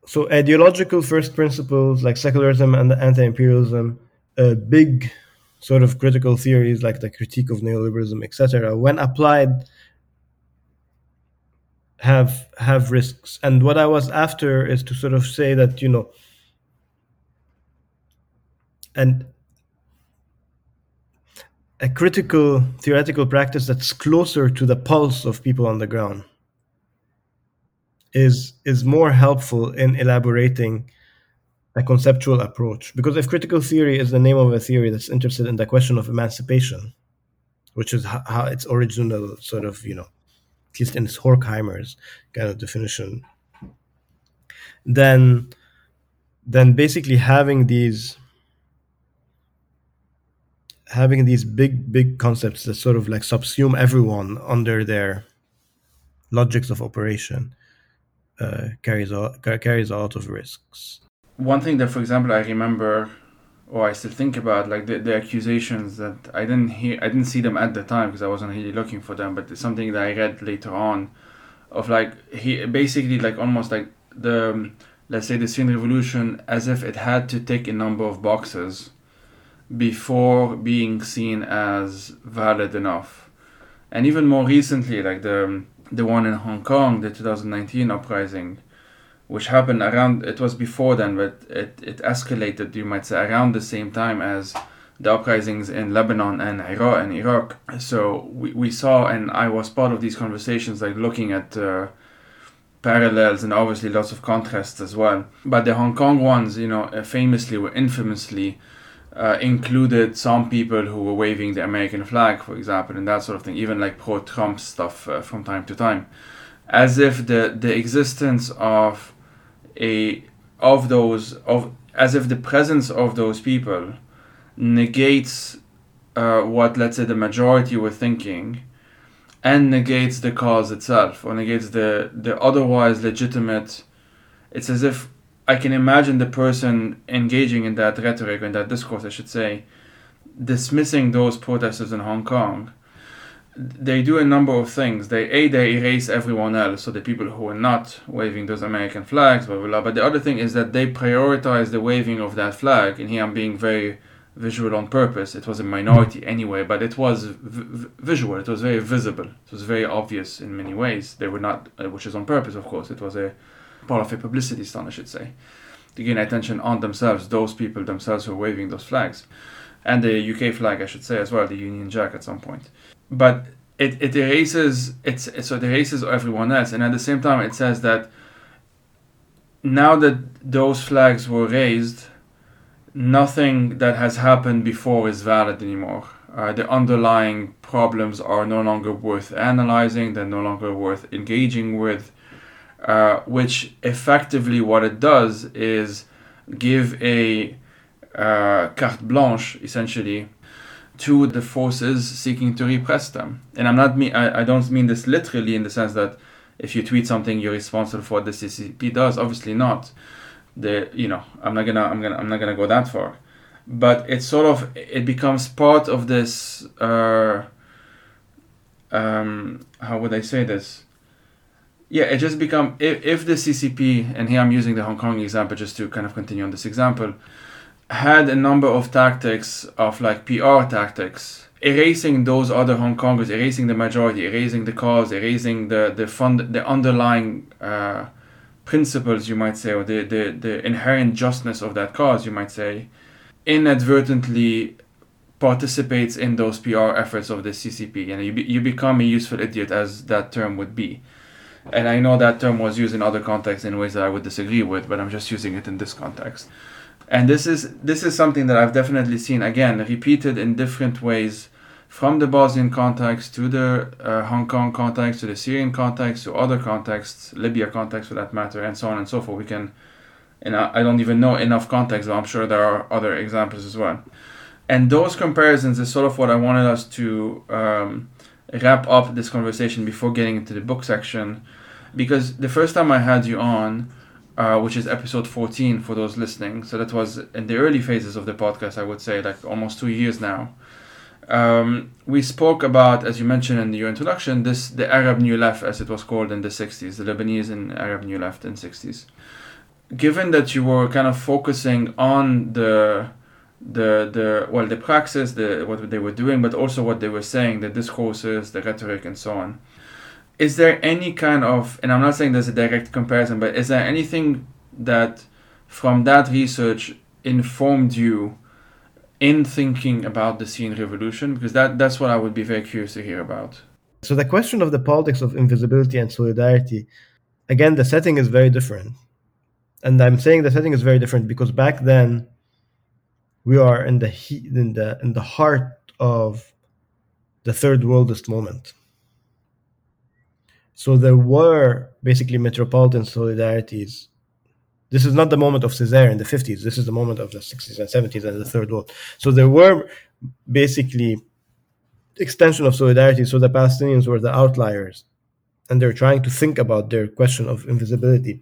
B: so ideological first principles like secularism and anti-imperialism, uh, big sort of critical theories like the critique of neoliberalism, etc., when applied, have have risks. And what I was after is to sort of say that you know, and a critical theoretical practice that's closer to the pulse of people on the ground is is more helpful in elaborating a conceptual approach. Because if critical theory is the name of a theory that's interested in the question of emancipation which is how, how its original sort of you know at least in horkheimer's kind of definition then then basically having these having these big big concepts that sort of like subsume everyone under their logics of operation uh, carries a, carries a lot of risks.
A: One thing that, for example, I remember, or I still think about, like the, the accusations that I didn't hear, I didn't see them at the time because I wasn't really looking for them, but it's something that I read later on, of like he basically like almost like the let's say the Syrian revolution as if it had to tick a number of boxes before being seen as valid enough, and even more recently, like the the one in Hong Kong, the 2019 uprising, which happened around, it was before then, but it, it escalated, you might say, around the same time as the uprisings in Lebanon and Iraq and Iraq. So we, we saw, and I was part of these conversations, like looking at uh, parallels and obviously lots of contrasts as well. But the Hong Kong ones, you know, famously were infamously uh, included some people who were waving the American flag, for example, and that sort of thing, even like pro Trump stuff uh, from time to time, as if the, the existence of a of those of as if the presence of those people negates uh, what let's say the majority were thinking and negates the cause itself or negates the the otherwise legitimate it's as if I can imagine the person engaging in that rhetoric, in that discourse, I should say, dismissing those protesters in Hong Kong. They do a number of things. They a they erase everyone else, so the people who are not waving those American flags, blah blah blah. But the other thing is that they prioritize the waving of that flag. And here I'm being very visual on purpose. It was a minority anyway, but it was v- visual. It was very visible. It was very obvious in many ways. They were not, uh, which is on purpose, of course. It was a part of a publicity stunt, I should say, to gain attention on themselves, those people themselves who are waving those flags, and the UK flag, I should say as well, the Union Jack at some point. But it, it erases it's so it erases everyone else, and at the same time, it says that now that those flags were raised nothing that has happened before is valid anymore. Uh, the underlying problems are no longer worth analyzing, they're no longer worth engaging with, uh, which effectively what it does is give a uh, carte blanche, essentially, to the forces seeking to repress them. And I'm not I, I don't mean this literally in the sense that if you tweet something you're responsible for what the CCP does, obviously not. The you know i'm not gonna i'm gonna i'm not gonna go that far. But it's sort of it becomes part of this uh um how would i say this yeah it just become if, if the ccp and here i'm using the hong kong example just to kind of continue on this example had a number of tactics of like pr tactics erasing those other hong kongers erasing the majority erasing the cause erasing the the fund the underlying uh principles, you might say, or the, the, the inherent justness of that cause, you might say, inadvertently participates in those PR efforts of the CCP. And you, be, you become a useful idiot, as that term would be. And I know that term was used in other contexts in ways that I would disagree with, but I'm just using it in this context. And this is this is something that I've definitely seen again repeated in different ways from the Bosnian context to the uh, Hong Kong context to the Syrian context to other contexts, Libya context for that matter, and so on and so forth. We can, and I don't even know enough context, but I'm sure there are other examples as well. And those comparisons is sort of what I wanted us to um, wrap up this conversation before getting into the book section, because the first time I had you on, uh, which is episode 14 for those listening, so that was in the early phases of the podcast, I would say, like almost two years now um, we spoke about, as you mentioned in your introduction, this the Arab New Left, as it was called in the 60s, the Lebanese and Arab New Left in 60s. Given that you were kind of focusing on the the the well the praxis, the what they were doing, but also what they were saying, the discourses, the rhetoric, and so on. Is there any kind of, and I'm not saying there's a direct comparison, but is there anything that from that research informed you in thinking about the Syrian revolution? Because that, that's what I would be very curious to hear about.
B: So, the question of the politics of invisibility and solidarity, again, the setting is very different. And I'm saying the setting is very different because back then we are in the heat, in the in the heart of the third worldist moment. So there were basically metropolitan solidarities this is not the moment of Césaire in the 50s. This is the moment of the 60s and 70s and the Third World. So there were basically extension of solidarity. So the Palestinians were the outliers, and they're trying to think about their question of invisibility.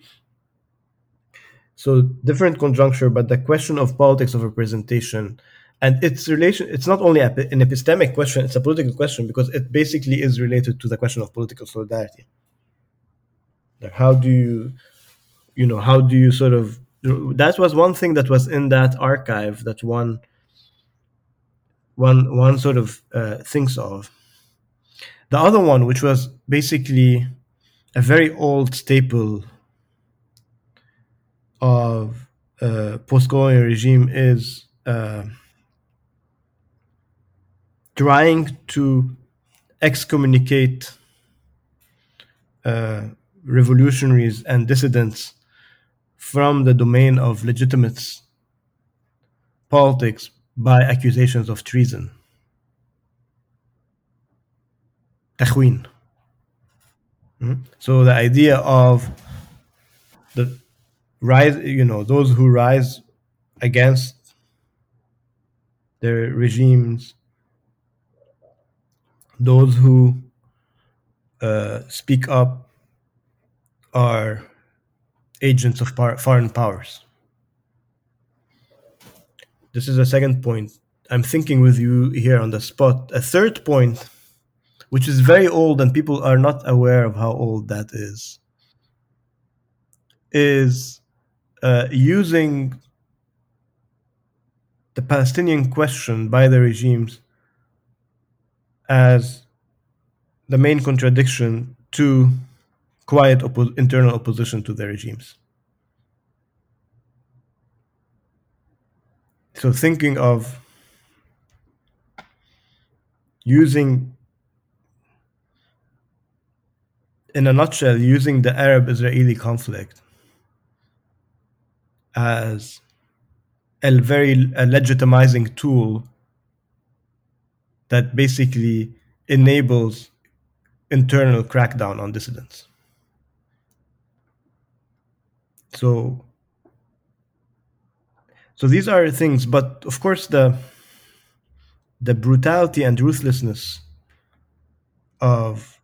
B: So different conjuncture, but the question of politics of representation and its relation it's not only an epistemic question it's a political question because it basically is related to the question of political solidarity. Like how do you you know how do you sort of that was one thing that was in that archive that one one one sort of uh, thinks of. The other one which was basically a very old staple of uh, post-colonial regime is uh, trying to excommunicate uh, revolutionaries and dissidents from the domain of legitimate politics by accusations of treason. Mm-hmm. So the idea of the rise, you know, those who rise against their regimes, those who uh, speak up are agents of par- foreign powers. This is a second point. I'm thinking with you here on the spot. A third point, which is very old and people are not aware of how old that is, is uh, using the Palestinian question by the regimes as the main contradiction to quiet oppo- internal opposition to the regimes. So, thinking of using, in a nutshell, using the Arab Israeli conflict as a very a legitimizing tool that basically enables internal crackdown on dissidents. So, so these are things, but of course the the brutality and ruthlessness of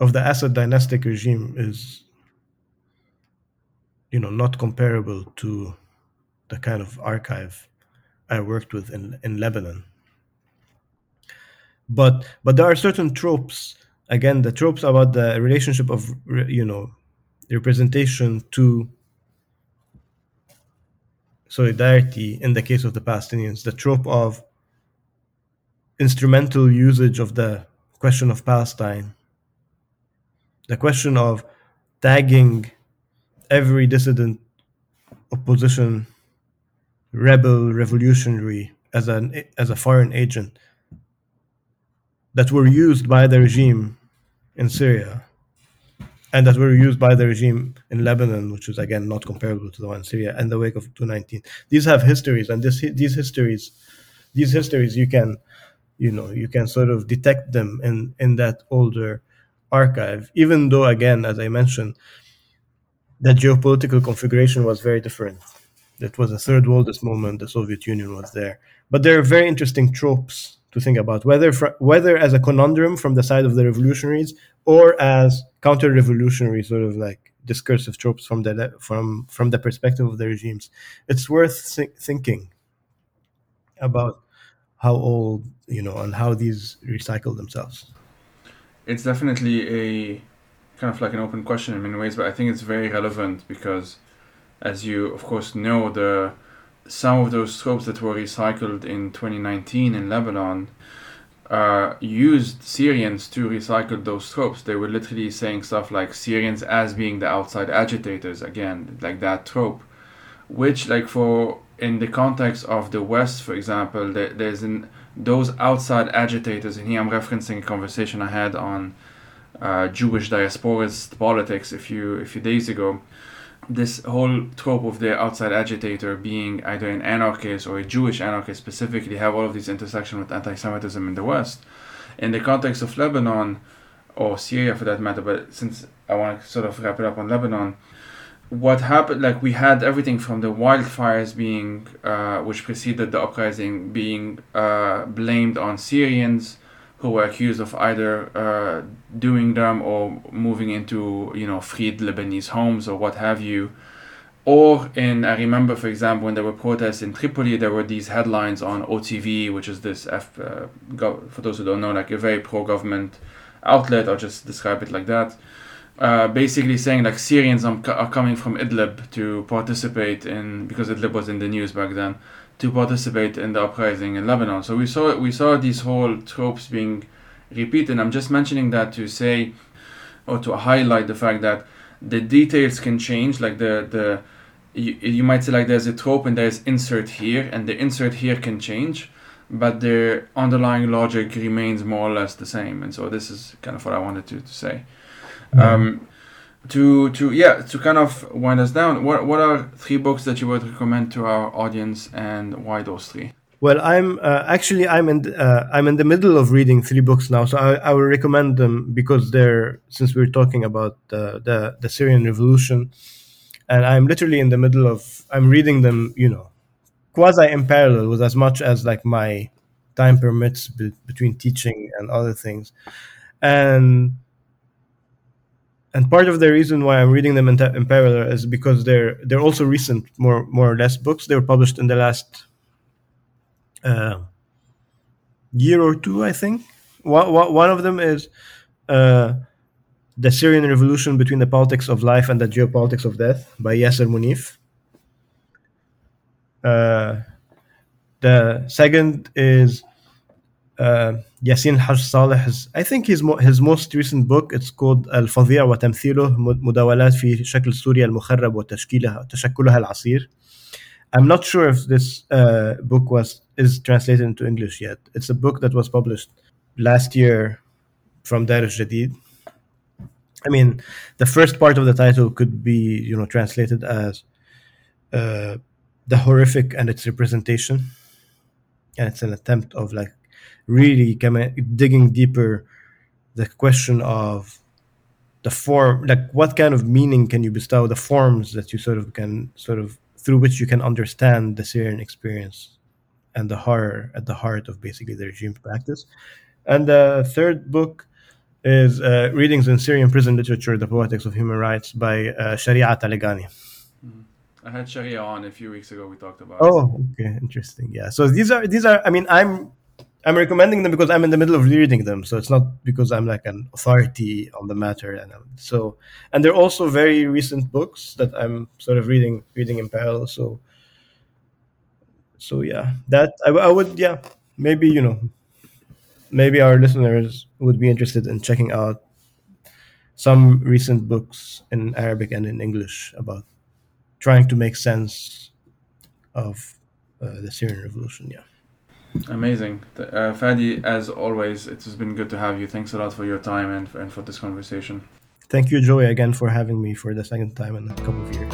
B: of the Assad dynastic regime is you know not comparable to the kind of archive I worked with in, in Lebanon. But but there are certain tropes. Again, the tropes about the relationship of you know representation to solidarity in the case of the Palestinians, the trope of instrumental usage of the question of Palestine, the question of tagging every dissident opposition rebel revolutionary as an as a foreign agent that were used by the regime in Syria and that were used by the regime in Lebanon, which is again not comparable to the one in Syria, and the wake of 219. These have histories, and this, these histories, these histories, you can, you know, you can sort of detect them in in that older archive. Even though, again, as I mentioned, the geopolitical configuration was very different. It was a third worldist moment. The Soviet Union was there, but there are very interesting tropes to think about, whether fr- whether as a conundrum from the side of the revolutionaries or as counter-revolutionary sort of like discursive tropes from the from from the perspective of the regimes. It's worth th- thinking about how old you know and how these recycle themselves.
A: It's definitely a kind of like an open question in many ways, but I think it's very relevant because, as you of course know, the some of those tropes that were recycled in 2019 in Lebanon uh, used Syrians to recycle those tropes. They were literally saying stuff like Syrians as being the outside agitators, again, like that trope, which, like, for in the context of the West, for example, there, there's in those outside agitators, and here I'm referencing a conversation I had on uh, Jewish diasporist politics a few a few days ago this whole trope of the outside agitator being either an anarchist or a Jewish anarchist specifically have all of these intersections with anti-Semitism in the West. In the context of Lebanon, or Syria for that matter, but since I want to sort of wrap it up on Lebanon, what happened, like we had everything from the wildfires being, uh, which preceded the uprising, being uh, blamed on Syrians, who were accused of either uh, doing them or moving into you know freed Lebanese homes or what have you. Or in I remember, for example, when there were protests in Tripoli, there were these headlines on OTV, which is this F, uh, gov- for those who don't know, like a very pro-government outlet. I'll just describe it like that. Uh, basically saying like Syrians are, are coming from Idlib to participate in because Idlib was in the news back then to participate in the uprising in Lebanon. So we saw we saw these whole tropes being repeated. I'm just mentioning that to say or to highlight the fact that the details can change. Like the the you, you might say like there's a trope and there's insert here, and the insert here can change, but the underlying logic remains more or less the same. And so this is kind of what I wanted to, to say. Um, to to yeah to kind of wind us down what what are three books that you would recommend to our audience and why those three?
B: Well i'm uh, actually i'm in uh, i'm in the middle of reading three books now so I, I will recommend them because they're since we're talking about the, the the syrian revolution and i'm literally in the middle of i'm reading them you know quasi in parallel with as much as like my time permits be- between teaching and other things. And and part of the reason why I'm reading them in, in, parallel is because they're they're also recent, more more or less books. They were published in the last uh, year or two, I think. One, one of them is uh, the Syrian Revolution between the politics of life and the geopolitics of death by Yasser Munif. Uh, the second is uh, Yassin Haj Saleh's I think his his most recent book it's called الفظيع وتمثيله مداولات في شكل سوريا المخرب وتشكيلها تشكلها العصير I'm not sure if this uh, book was is translated into English yet. It's a book that was published last year from Dar al-Jadid. I mean, the first part of the title could be, you know, translated as uh, the horrific and its representation, and it's an attempt of like really coming digging deeper the question of the form like what kind of meaning can you bestow the forms that you sort of can sort of through which you can understand the syrian experience and the horror at the heart of basically the regime's practice and the third book is uh, readings in syrian prison literature the poetics of human rights by uh, Shareah Taleghani
A: mm-hmm. I had Shareah on a few weeks ago. We talked about.
B: Oh, okay, interesting. Yeah. So these are these are. I mean, I'm I'm recommending them because I'm in the middle of reading them, so it's not because I'm like an authority on the matter. And I'm, so, and they're also very recent books that I'm sort of reading reading in parallel. So, so yeah, that I, I would yeah maybe you know maybe our listeners would be interested in checking out some recent books in Arabic and in English about trying to make sense of uh, the Syrian revolution. Yeah.
A: Amazing. Uh, Fadi, as always, it has been good to have you. Thanks a lot for your time and for, and for this conversation.
B: Thank you, Joey, again for having me for the second time in a couple of years.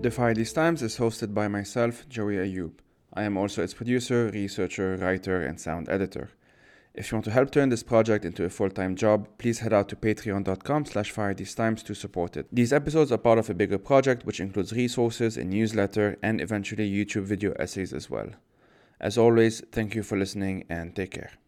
A: The Fire These Times is hosted by myself, Joey Ayoub. I am also its producer, researcher, writer, and sound editor. If you want to help turn this project into a full-time job, please head out to patreon.com slash firethesetimes to support it. These episodes are part of a bigger project which includes resources, a newsletter, and eventually YouTube video essays as well. As always, thank you for listening and take care.